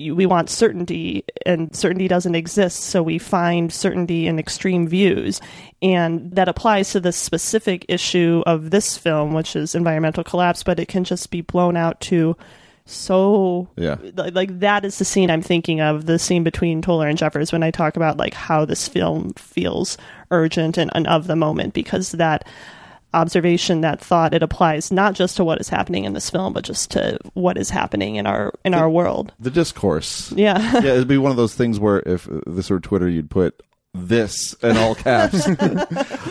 E: you- we want certainty and certainty doesn't exist so we find certainty in extreme views and that applies to the specific issue of this film which is environmental collapse but it can just be blown out to so
F: Yeah.
E: like that is the scene i'm thinking of the scene between toller and jeffers when i talk about like how this film feels urgent and, and of the moment because that observation that thought it applies not just to what is happening in this film but just to what is happening in our in our world
F: the discourse.
E: Yeah.
F: yeah, it'd be one of those things where if this were Twitter, you'd put this in all caps.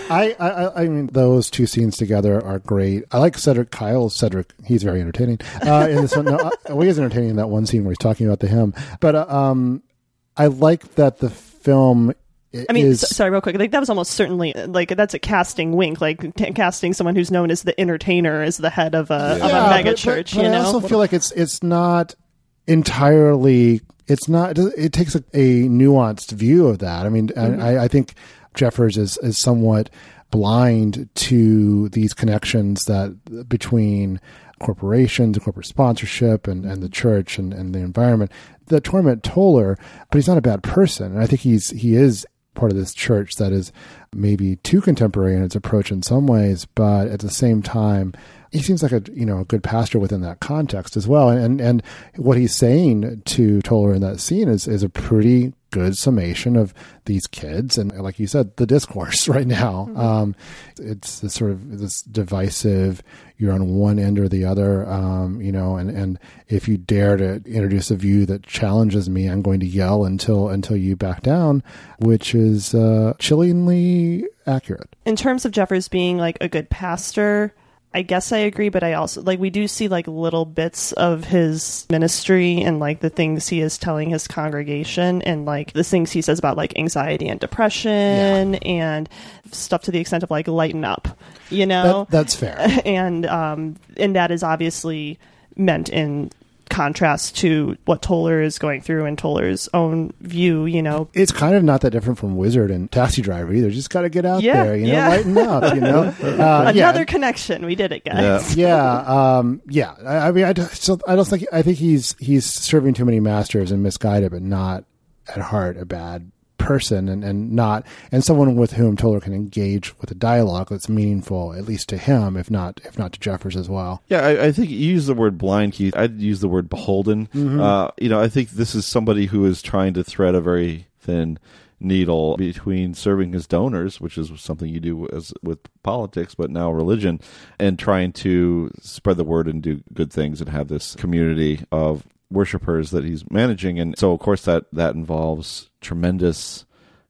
D: I, I, I- I mean, those two scenes together are great. I like Cedric Kyle. Cedric, he's very entertaining. Uh, in this one, no, uh, well, he is entertaining in that one scene where he's talking about the hymn. But uh, um, I like that the film i-
E: I mean,
D: is.
E: s- sorry, real quick. Like that was almost certainly like that's a casting wink, like t- casting someone who's known as the entertainer as the head of a of a mega
D: but-
E: church.
D: but
E: you
D: I also feel like it's it's not entirely. It's not. It takes a, a nuanced view of that. I mean, and mm-hmm. I, I think Jeffers is is somewhat blind to these connections that between corporations, corporate sponsorship, and, and the church and, and the environment The torment Toller. But he's not a bad person, and I think he's he is part of this church that is maybe too contemporary in its approach in some ways, but at the same time, he seems like a you know a good pastor within that context as well. And and what he's saying to Toller in that scene is is a pretty good summation of these kids and like you said the discourse right now. Um it's this sort of this divisive you're on one end or the other um you know and and if you dare to introduce a view that challenges me i'm going to yell until until you back down which is uh chillingly accurate.
E: In terms of Jeffers being like a good pastor, I guess I agree, but I also like we do see like little bits of his ministry and like the things he is telling his congregation and like the things he says about like anxiety and depression and stuff to the extent of like lighten up, you know.
D: That- that's fair.
E: and um and that is obviously meant in contrast to what Toller is going through and Toller's own view, you know.
D: it's kind of not that different from Wizard and Taxi Driver either. Just got to get out
E: Yeah,
D: there, you know,
E: yeah.
D: lighten up, you know. Uh,
E: Another
D: yeah,
E: connection. We did it, guys.
D: yeah, um, yeah. I, I mean, I so I don't think I think he's he's serving too many masters and misguided, but not at heart a bad person, and, and not and someone with whom Toller can engage with a dialogue that's meaningful, at least to him, if not if not to Jeffers as well.
F: Yeah, I, I think you use the word blind, Keith. I'd use the word beholden.
D: Mhm.
F: Uh, you know, I think this is somebody who is trying to thread a very thin needle between serving his donors, which is something you do as with politics, but now religion, and trying to spread the word and do good things and have this community of worshipers that he's managing. And so, of course, that that involves tremendous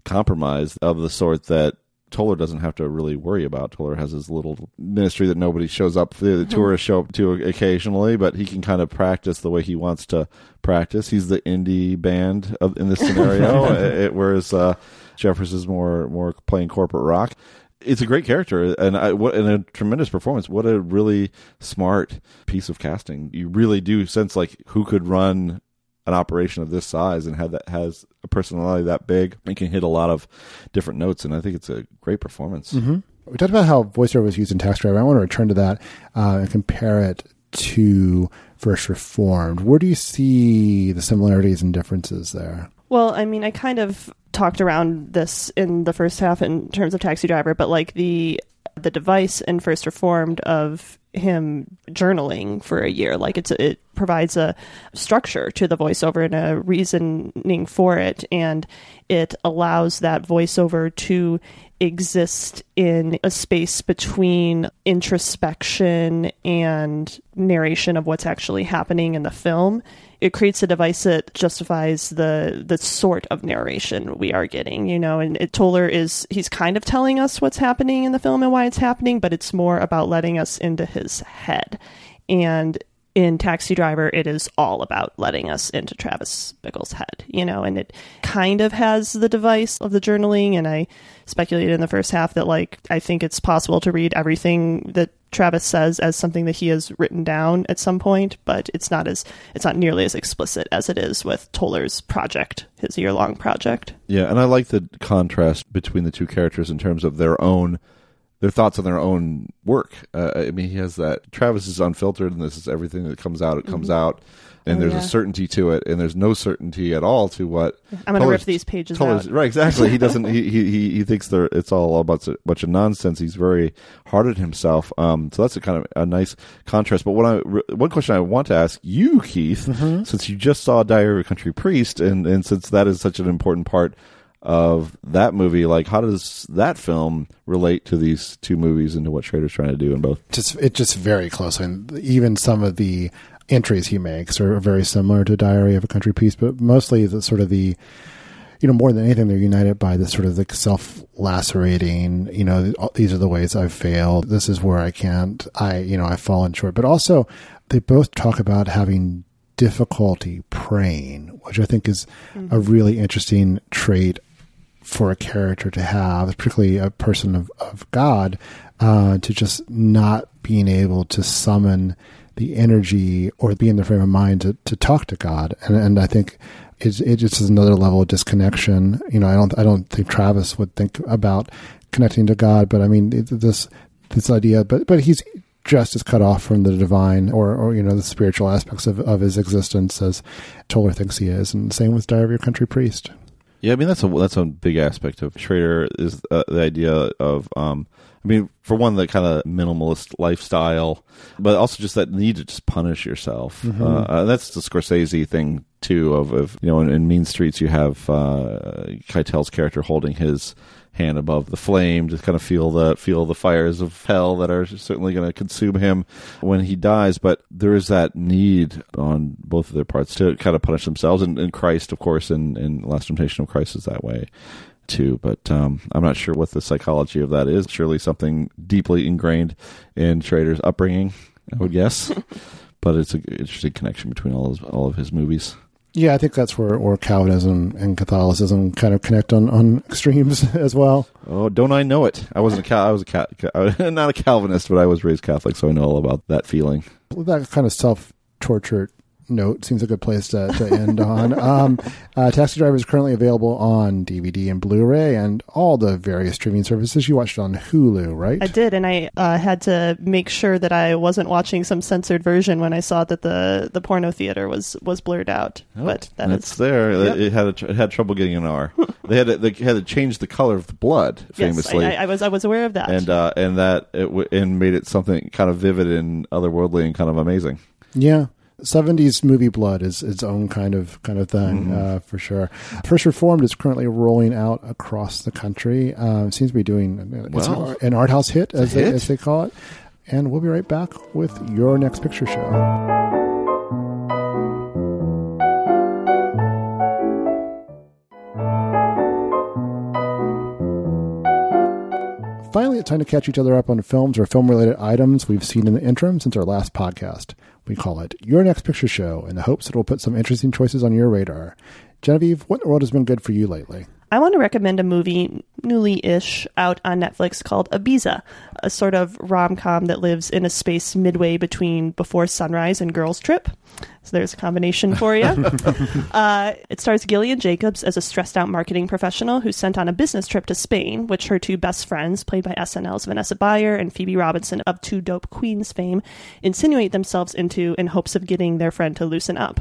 F: compromise of the sort that Toller doesn't have to really worry about. Toller has his little ministry that nobody shows up for. The mm-hmm. tourists show up to occasionally, but he can kind of practice the way he wants to practice. He's the indie band of, in this scenario, it, eh, eh, whereas uh, Jeffers is more more playing corporate rock. It's a great character and I, what and a tremendous performance. What a really smart piece of casting. You really do sense like who could run an operation of this size and have that has a personality that big and can hit a lot of different notes. And I think it's a great performance.
D: Mm-hmm. We talked about how voiceover was used in Taxi Driver. I want to return to that uh, and compare it to First Reformed. Where do you see the similarities and differences there?
E: Well, I mean, I kind of talked around this in the first half in terms of Taxi Driver, but like the the device in First Reformed of him journaling for a year, like it's it provides a structure to the voiceover and a reasoning for it, and it allows that voiceover to exist in a space between introspection and narration of what's actually happening in the film it creates a device that justifies the the sort of narration we are getting, you know. And it, Toller is he's kind of telling us what's happening in the film and why it's happening, but it's more about letting us into his head. And in Taxi Driver, it is all about letting us into Travis Bickle's head, you know, and it kind of has the device of the journaling. And I speculated in the first half that, like, I think it's possible to read everything that Travis says as something that he has written down at some point, but it's not as it's not nearly as explicit as it is with Toller's project, his year long project.
F: Yeah, and I like the contrast between the two characters in terms of their own their thoughts on their own work. Uh, I mean, he has that Travis is unfiltered, and this is everything that comes out. It comes
E: Mhm.
F: out, and
E: Oh,
F: there's
E: yeah.
F: a certainty to it, and there's no certainty at all to what.
E: I'm gonna rip these pages out.
F: Right, exactly. He doesn't. he, he he thinks they're it's all about a bunch of, bunch of nonsense. He's very hard on himself. Um, so that's a kind of a nice contrast. But what I one question I want to ask you, Keith,
D: Mm-hmm.
F: since you just saw Diary of a Country Priest, and and since that is such an important part of that movie, like how does that film relate to these two movies and to what Schrader's trying to do in both?
D: Just it just very close, and even some of the entries he makes are very similar to Diary of a Country Priest, but mostly the sort of the you know more than anything they're united by this sort of like self lacerating you know these are the ways i've failed. This is where i can't i you know i've fallen short. But also they both talk about having difficulty praying which i think is mm-hmm. a really interesting trait for a character to have, particularly a person of, of God, uh, to just not being able to summon the energy or be in the frame of mind to, to talk to God. And, and I think it's, it just is another level of disconnection. You know, I don't, I don't think Travis would think about connecting to God, but I mean, this, this idea, but, but he's just as cut off from the divine or, or you know, the spiritual aspects of, of his existence as Toller thinks he is. And same with Diary of Your Country Priest.
F: Yeah, I mean that's a that's a big aspect of Schrader is uh, the idea of um I mean for one the kind of minimalist lifestyle, but also just that need to just punish yourself.
D: Mhm.
F: Uh, uh, that's the Scorsese thing too. Of, of you know in, in Mean Streets you have uh, Keitel's character holding his hand above the flame to kind of feel the feel the fires of hell that are certainly going to consume him when he dies. But there is that need on both of their parts to kind of punish themselves, and, and Christ, of course, in, in Last Temptation of Christ is that way too. But um, I'm not sure what the psychology of that is. Surely something deeply ingrained in Schrader's upbringing, I would guess. but it's an interesting connection between all his, all of his movies.
D: Yeah, I think that's where, where Calvinism and Catholicism kind of connect on, on extremes as well.
F: Oh, don't I know it? I wasn't a Cal- I was a Cal- not a Calvinist, but I was raised Catholic, so I know all about that feeling.
D: That kind of self torture note seems a good place to, to end on. Um, uh, Taxi Driver is currently available on DVD and Blu-ray and all the various streaming services. You watched it on Hulu, right?
E: I did, and I uh, had to make sure that I wasn't watching some censored version when I saw that the, the porno theater was, was blurred out. but that
F: That's
E: is
F: there.
E: Yep.
F: It had a, tr- it had trouble getting an R. they had to, they had to change the color of the blood famously.
E: Yes, I, I, I was I was aware of that.
F: and uh, and that it w- and made it something kind of vivid and otherworldly and kind of amazing.
D: Yeah. 70s movie blood is its own kind of kind of thing
F: Mhm.
D: uh, for sure. First Reformed is currently rolling out across the country. Uh, seems to be doing it's an,
F: Well,
D: art, an art house hit
F: it's a
D: as, They,
F: hit.
D: as they call it. And we'll be right back with your next picture show. Finally, it's time to catch each other up on films or film related items we've seen in the interim since our last podcast. We call it Your Next Picture Show in the hopes that it will put some interesting choices on your radar. Genevieve, what in the world has been good for you lately?
E: I want to recommend a movie newly ish out on Netflix called Ibiza, a sort of rom com that lives in a space midway between Before Sunrise and Girls Trip. So there's a combination for you. uh, it stars Gillian Jacobs as a stressed out marketing professional who's sent on a business trip to Spain, which her two best friends, played by SNL's Vanessa Bayer and Phoebe Robinson of Two Dope Queens fame, insinuate themselves into in hopes of getting their friend to loosen up.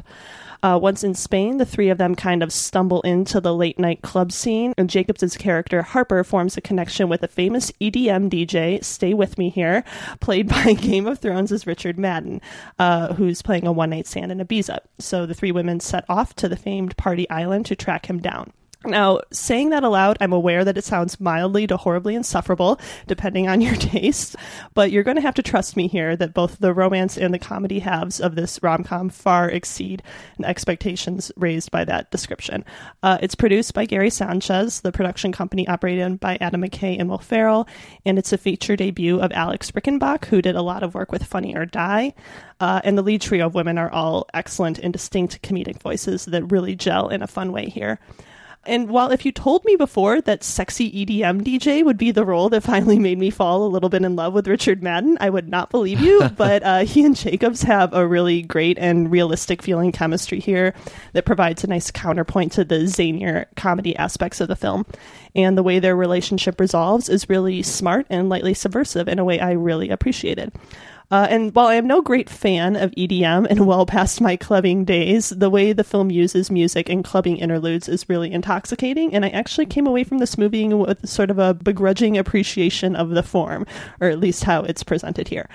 E: Uh, once in Spain, the three of them kind of stumble into the late night club scene, and Jacobs's character Harper forms a connection with a famous EDM DJ, Stay With Me Here, played by Game of Thrones' as Richard Madden, uh, who's playing a one night stand in Ibiza. So the three women set off to the famed party island to track him down. Now, saying that aloud, I'm aware that it sounds mildly to horribly insufferable, depending on your taste, but you're going to have to trust me here that both the romance and the comedy halves of this rom com far exceed the expectations raised by that description. Uh, it's produced by Gary Sanchez, the production company operated by Adam McKay and Will Ferrell, and it's a feature debut of Alex Richanbach, who did a lot of work with Funny or Die. Uh, and the lead trio of women are all excellent and distinct comedic voices that really gel in a fun way here. And while if you told me before that sexy EDM DJ would be the role that finally made me fall a little bit in love with Richard Madden, I would not believe you. but uh, he and Jacobs have a really great and realistic feeling chemistry here that provides a nice counterpoint to the zanier comedy aspects of the film. And the way their relationship resolves is really smart and lightly subversive in a way I really appreciated. Uh, and while I am no great fan of EDM and well past my clubbing days, the way the film uses music and clubbing interludes is really intoxicating. And I actually came away from this movie with sort of a begrudging appreciation of the form, or at least how it's presented here.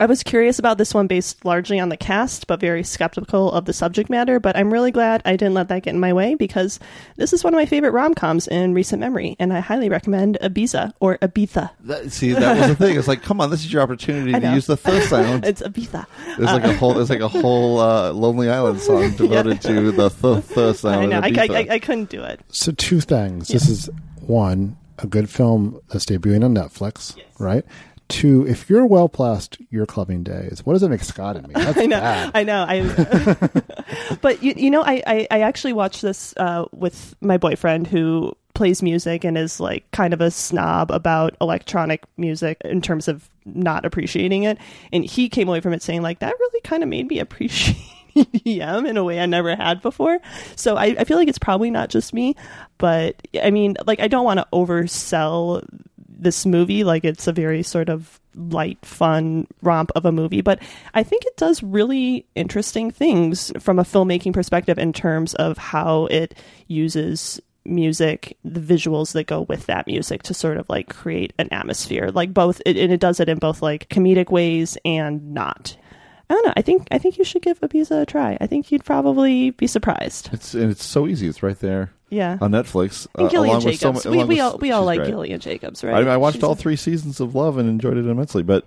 E: I was curious about this one based largely on the cast, but very skeptical of the subject matter. But I'm really glad I didn't let that get in my way because this is one of my favorite rom coms in recent memory, and I highly recommend Ibiza or Ibiza.
F: That, see, that was the thing. It's like, come on, this is your opportunity to use the th sound.
E: it's Ibiza.
F: There's like a whole, there's like a whole uh, Lonely Island song devoted to the th th sound.
E: I know.
F: of
E: I, I, I, I couldn't do it.
D: So two things. This is one a good film that's debuting on Netflix, right? Two, if you're well past your clubbing days, what does it make Scott and me? That's
E: I know,
D: bad.
E: I know. I, but you, you know, I, I, I actually watched this uh, with my boyfriend who plays music and is like kind of a snob about electronic music in terms of not appreciating it. And he came away from it saying like that really kind of made me appreciate EDM in a way I never had before. So I, I feel like it's probably not just me, but I mean, like I don't want to oversell this movie like it's a very sort of light fun romp of a movie but i think it does really interesting things from a filmmaking perspective in terms of how it uses music the visuals that go with that music to sort of like create an atmosphere like both it, and it does it in both like comedic ways and not I don't know. I think I think you should give Ibiza a try. I think you'd probably be surprised.
F: It's and it's so easy. It's right there.
E: Yeah.
F: on Netflix.
E: And
F: uh,
E: Gillian
F: along with so
E: Jacobs. we we
F: with-
E: all we all like
F: great.
E: Gillian Jacobs, right?
F: I, I watched
E: She's
F: all three seasons of Love and enjoyed it immensely. But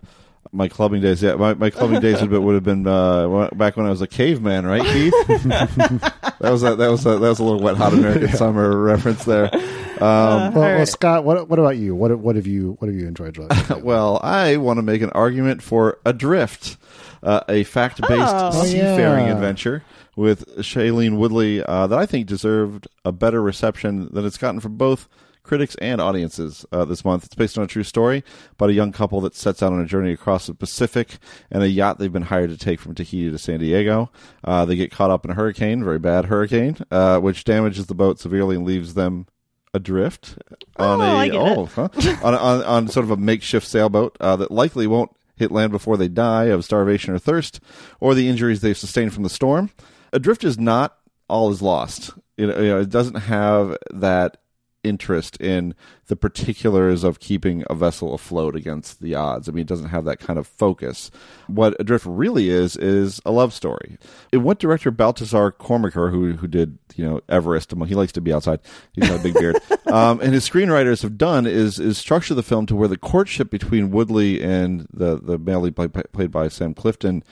F: my clubbing days, yeah, my, my clubbing days would, would have been uh, back when I was a caveman, right, Keith? that was a, that was a, that was a little wet hot American summer reference there. Um,
D: well, well, Scott, what what about you? What what have you what have you enjoyed? lately?
F: well, I want to make an argument for Adrift, uh, a fact-based
D: Oh.
F: seafaring
D: yeah.
F: adventure with Shailene Woodley uh, that I think deserved a better reception than it's gotten from both critics and audiences uh, this month. It's based on a true story about a young couple that sets out on a journey across the Pacific and a yacht they've been hired to take from Tahiti to San Diego. Uh, they get caught up in a hurricane, very bad hurricane, uh, which damages the boat severely and leaves them adrift on
E: Oh,
F: a
E: I get it.
F: oh huh? on, on on sort of a makeshift sailboat uh, that likely won't hit land before they die of starvation or thirst or the injuries they've sustained from the storm. Adrift is not all is lost. You know, you know, it doesn't have that interest in the particulars of keeping a vessel afloat against the odds. I mean, it doesn't have that kind of focus. What Adrift really is is a love story. And what director Baltasar Kormakur, who who did you know Everest, he likes to be outside. He's got a big beard. um, and his screenwriters have done is is structure the film to where the courtship between Woodley and the the male lead play, played by Sam Claflin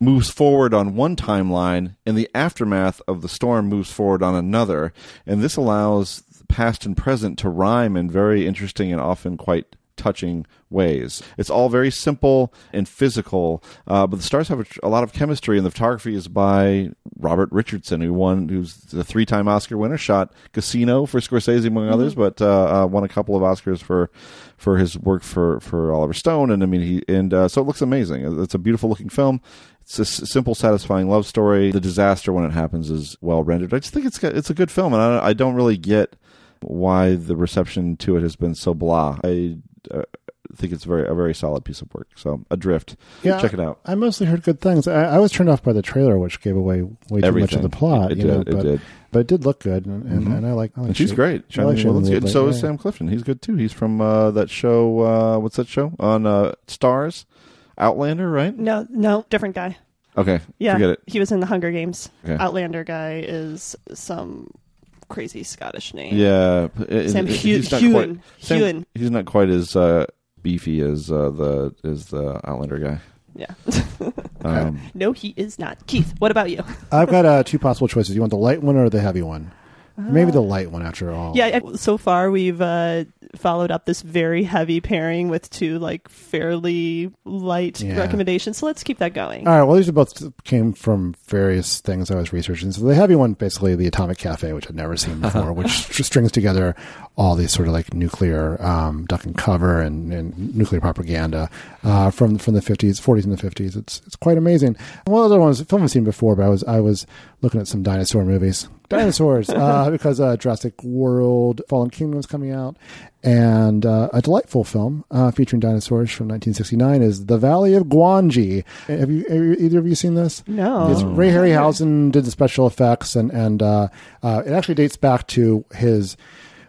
F: moves forward on one timeline and the aftermath of the storm moves forward on another and this allows past and present to rhyme in very interesting and often quite touching ways. It's all very simple and physical, uh, but the stars have a, a, lot of chemistry, and the photography is by Robert Richardson, who won, who's the three-time Oscar winner, shot Casino for Scorsese among mm-hmm. others, but uh, uh, won a couple of Oscars for for his work for for Oliver Stone, and I mean he and uh, so it looks amazing. It's a beautiful looking film. It's a simple, satisfying love story. The disaster when it happens is well rendered. I just think it's it's a good film, and I, I don't really get why the reception to it has been so blah. I uh, think it's very a very solid piece of work. So Adrift, yeah, check it out.
D: I mostly heard good things. I, I was turned off by the trailer, which gave away way too much of the plot.
F: It,
D: you
F: did,
D: know,
F: it
D: but,
F: did.
D: But it did look good, and, and,
F: mm-hmm.
D: and I like. I like
F: and she's
D: Shane,
F: great.
D: I like
F: well, good.
D: Woodley,
F: So
D: yeah.
F: is Sam Claflin. He's good too. He's from uh, that show. Uh, what's that show on uh, Starz? Outlander, right?
E: No, no, different guy.
F: Okay,
E: Yeah,
F: forget it.
E: he was in the Hunger Games.
F: Okay.
E: Outlander guy is some crazy Scottish name.
F: Yeah, it-
E: Sam
F: it-
E: Hew-
F: he's not
E: Heughan.
F: quite. Sam-
E: Heughan.
F: he's not quite as uh, beefy as uh, the as the Outlander guy.
E: Yeah.
F: Um,
E: no, he is not. Keith, what about you?
D: I've got uh, two possible choices. You want the light one or the heavy one? Maybe the light one after all.
E: Yeah, so far we've uh, followed up this very heavy pairing with two like fairly light
D: Yeah.
E: recommendations. So let's keep that going.
D: All right. Well, these are both came from various things I was researching. So the heavy one, basically, the Atomic Cafe, which I'd never seen before, which strings together all these sort of like nuclear um, duck and cover and, and nuclear propaganda uh, from from the fifties, forties, and the fifties. It's it's quite amazing. One of the other ones, film I've seen before, but I was I was looking at some dinosaur movies. Dinosaurs, uh, because uh, Jurassic World: Fallen Kingdom is coming out, and uh, a delightful film uh, featuring dinosaurs from 1969 is The Valley of Gwangi. Have you, have you either of you seen this?
E: No.
D: It's Ray Harryhausen did the special effects, and and uh, uh, it actually dates back to his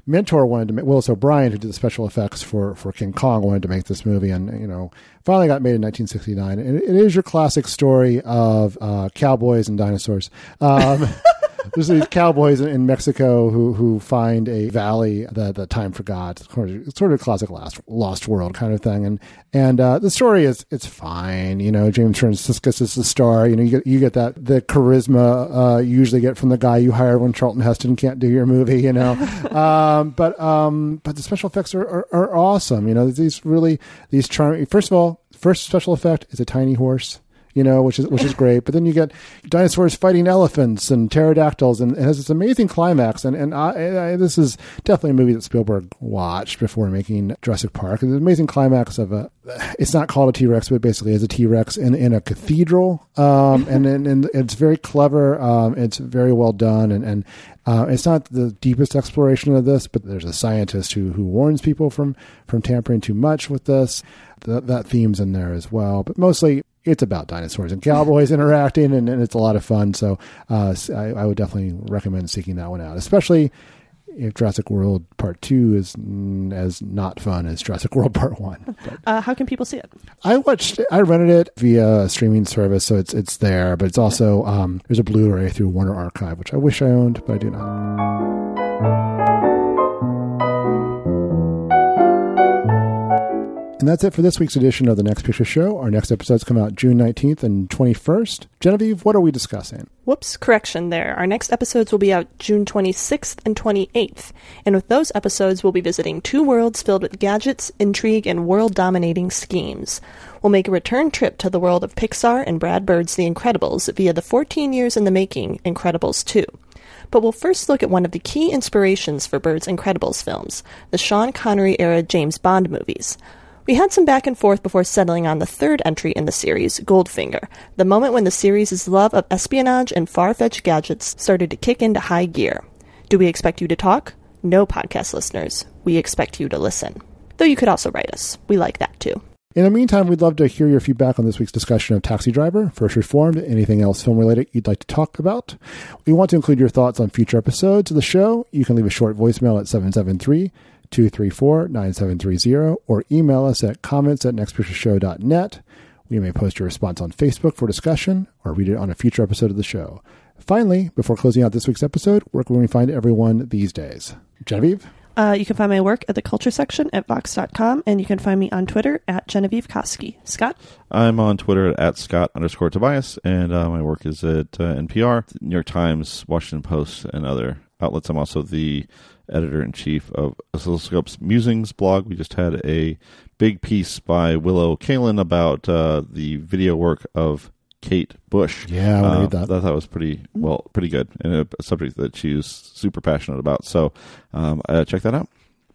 D: mentor wanted to make Willis O'Brien, who did the special effects for for King Kong, wanted to make this movie, and you know finally got made in 1969. And it, it is your classic story of uh, cowboys and dinosaurs. Um, there's these cowboys in, Mexico who who find a valley that, that time forgot. Sort of, sort of a classic lost lost world kind of thing. And and uh, the story is it's fine. You know, James Franciscus is the star. You know, you get you get that the charisma uh, you usually get from the guy you hire when Charlton Heston can't do your movie. You know, um, but um, but the special effects are, are, are awesome. You know, these really these charming. First of all, first special effect is a tiny horse you know, which is which is great. But then you get dinosaurs fighting elephants and pterodactyls, and it has this amazing climax. And and I, I, this is definitely a movie that Spielberg watched before making Jurassic Park. It's an amazing climax of a. It's not called a T Rex, but basically is a T Rex in in a cathedral, um, and, and and it's very clever. Um, it's very well done, and and uh, it's not the deepest exploration of this, but there's a scientist who who warns people from from tampering too much with this. That, that theme's in there as well, but mostly it's about dinosaurs and cowboys interacting, and, and it's a lot of fun. So uh, I, I would definitely recommend seeking that one out, especially if Jurassic World Part Two is mm, as not fun as Jurassic World Part One.
E: Uh, how can people see it?
D: I watched, I rented it via a streaming service, so it's it's there. But it's also um, there's a Blu-ray through Warner Archive, which I wish I owned, but I do not. And that's it for this week's edition of the Next Picture Show. Our next episodes come out June 19th and 21st. Genevieve, what are we discussing?
E: Whoops, correction there. Our next episodes will be out June 26th and 28th. And with those episodes, we'll be visiting two worlds filled with gadgets, intrigue, and world dominating schemes. We'll make a return trip to the world of Pixar and Brad Bird's The Incredibles via the 14 years in the making Incredibles 2. But we'll first look at one of the key inspirations for Bird's Incredibles films, the Sean Connery era James Bond movies. We had some back and forth before settling on the third entry in the series, Goldfinger, the moment when the series' love of espionage and far fetched gadgets started to kick into high gear. Do we expect you to talk? No, podcast listeners. We expect you to listen. Though you could also write us. We like that too.
D: In the meantime, we'd love to hear your feedback on this week's discussion of Taxi Driver, First Reformed, anything else film related you'd like to talk about. We want to include your thoughts on future episodes of the show. You can leave a short voicemail at 773 234 9730 or email us at comments at nextpictureshow.net. We may post your response on Facebook for discussion or read it on a future episode of the show. Finally, before closing out this week's episode, where can we find everyone these days? Genevieve?
E: Uh, you can find my work at the culture section at vox.com, and you can find me on Twitter at Genevieve Koski. Scott?
F: I'm on Twitter at Scott underscore Tobias, and uh, my work is at uh, NPR, New York Times, Washington Post, and other outlets. I'm also the editor in chief of Oscilloscope's Musings blog. We just had a big piece by Willow Kalin about uh, the video work of Kate Bush.
D: Yeah, I
F: Uh,
D: read that.
F: I thought was pretty well, pretty good, and a, a subject that she's super passionate about. So um, uh, check that out,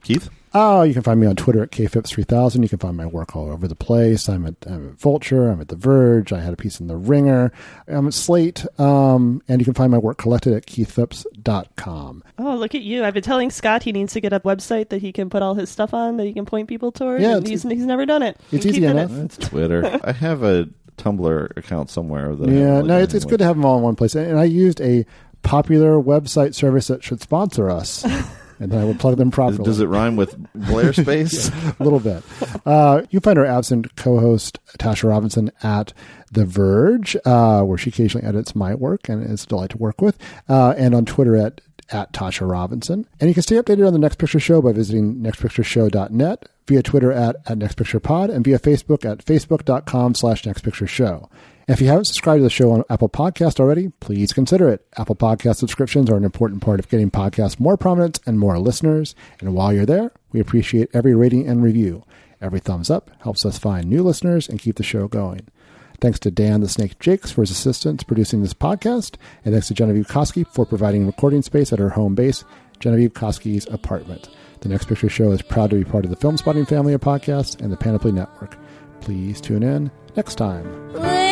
F: Keith.
D: Oh, you can find me on Twitter at kphipps3000. You can find my work all over the place. I'm at, I'm at Vulture. I'm at The Verge. I had a piece in The Ringer. I'm at Slate. Um, and you can find my work collected at keithphipps.com.
E: Oh, look at you! I've been telling Scott he needs to get a website that he can put all his stuff on that he can point people towards.
D: Yeah,
E: and
D: it's-
E: he's, he's never done it.
D: it's easy enough.
E: it.
F: It's Twitter. I have a Tumblr account somewhere. That
D: Yeah,
F: haven't
D: no, it's, it's good to have them all in one place. And I used a popular website service that should sponsor us. and then I would plug them properly.
F: Does it rhyme with Blair Space?
D: a little bit. Uh, you find our absent co-host Tasha Robinson at The Verge, uh, where she occasionally edits my work and is a delight to work with, uh, and on Twitter at at Tasha Robinson. And you can stay updated on the Next Picture Show by visiting nextpictureshow.net, via Twitter at, at nextpicturepod, and via Facebook at facebook.com slash nextpictureshow. And if you haven't subscribed to the show on Apple Podcast already, please consider it. Apple Podcast subscriptions are an important part of getting podcasts more prominent and more listeners. And while you're there, we appreciate every rating and review. Every thumbs up helps us find new listeners and keep the show going. Thanks to Dan the Snake Jakes for his assistance producing this podcast, and thanks to Genevieve Koski for providing recording space at her home base, Genevieve Koski's apartment. The Next Picture Show is proud to be part of the Film Spotting family of podcasts and the Panoply Network. Please tune in next time.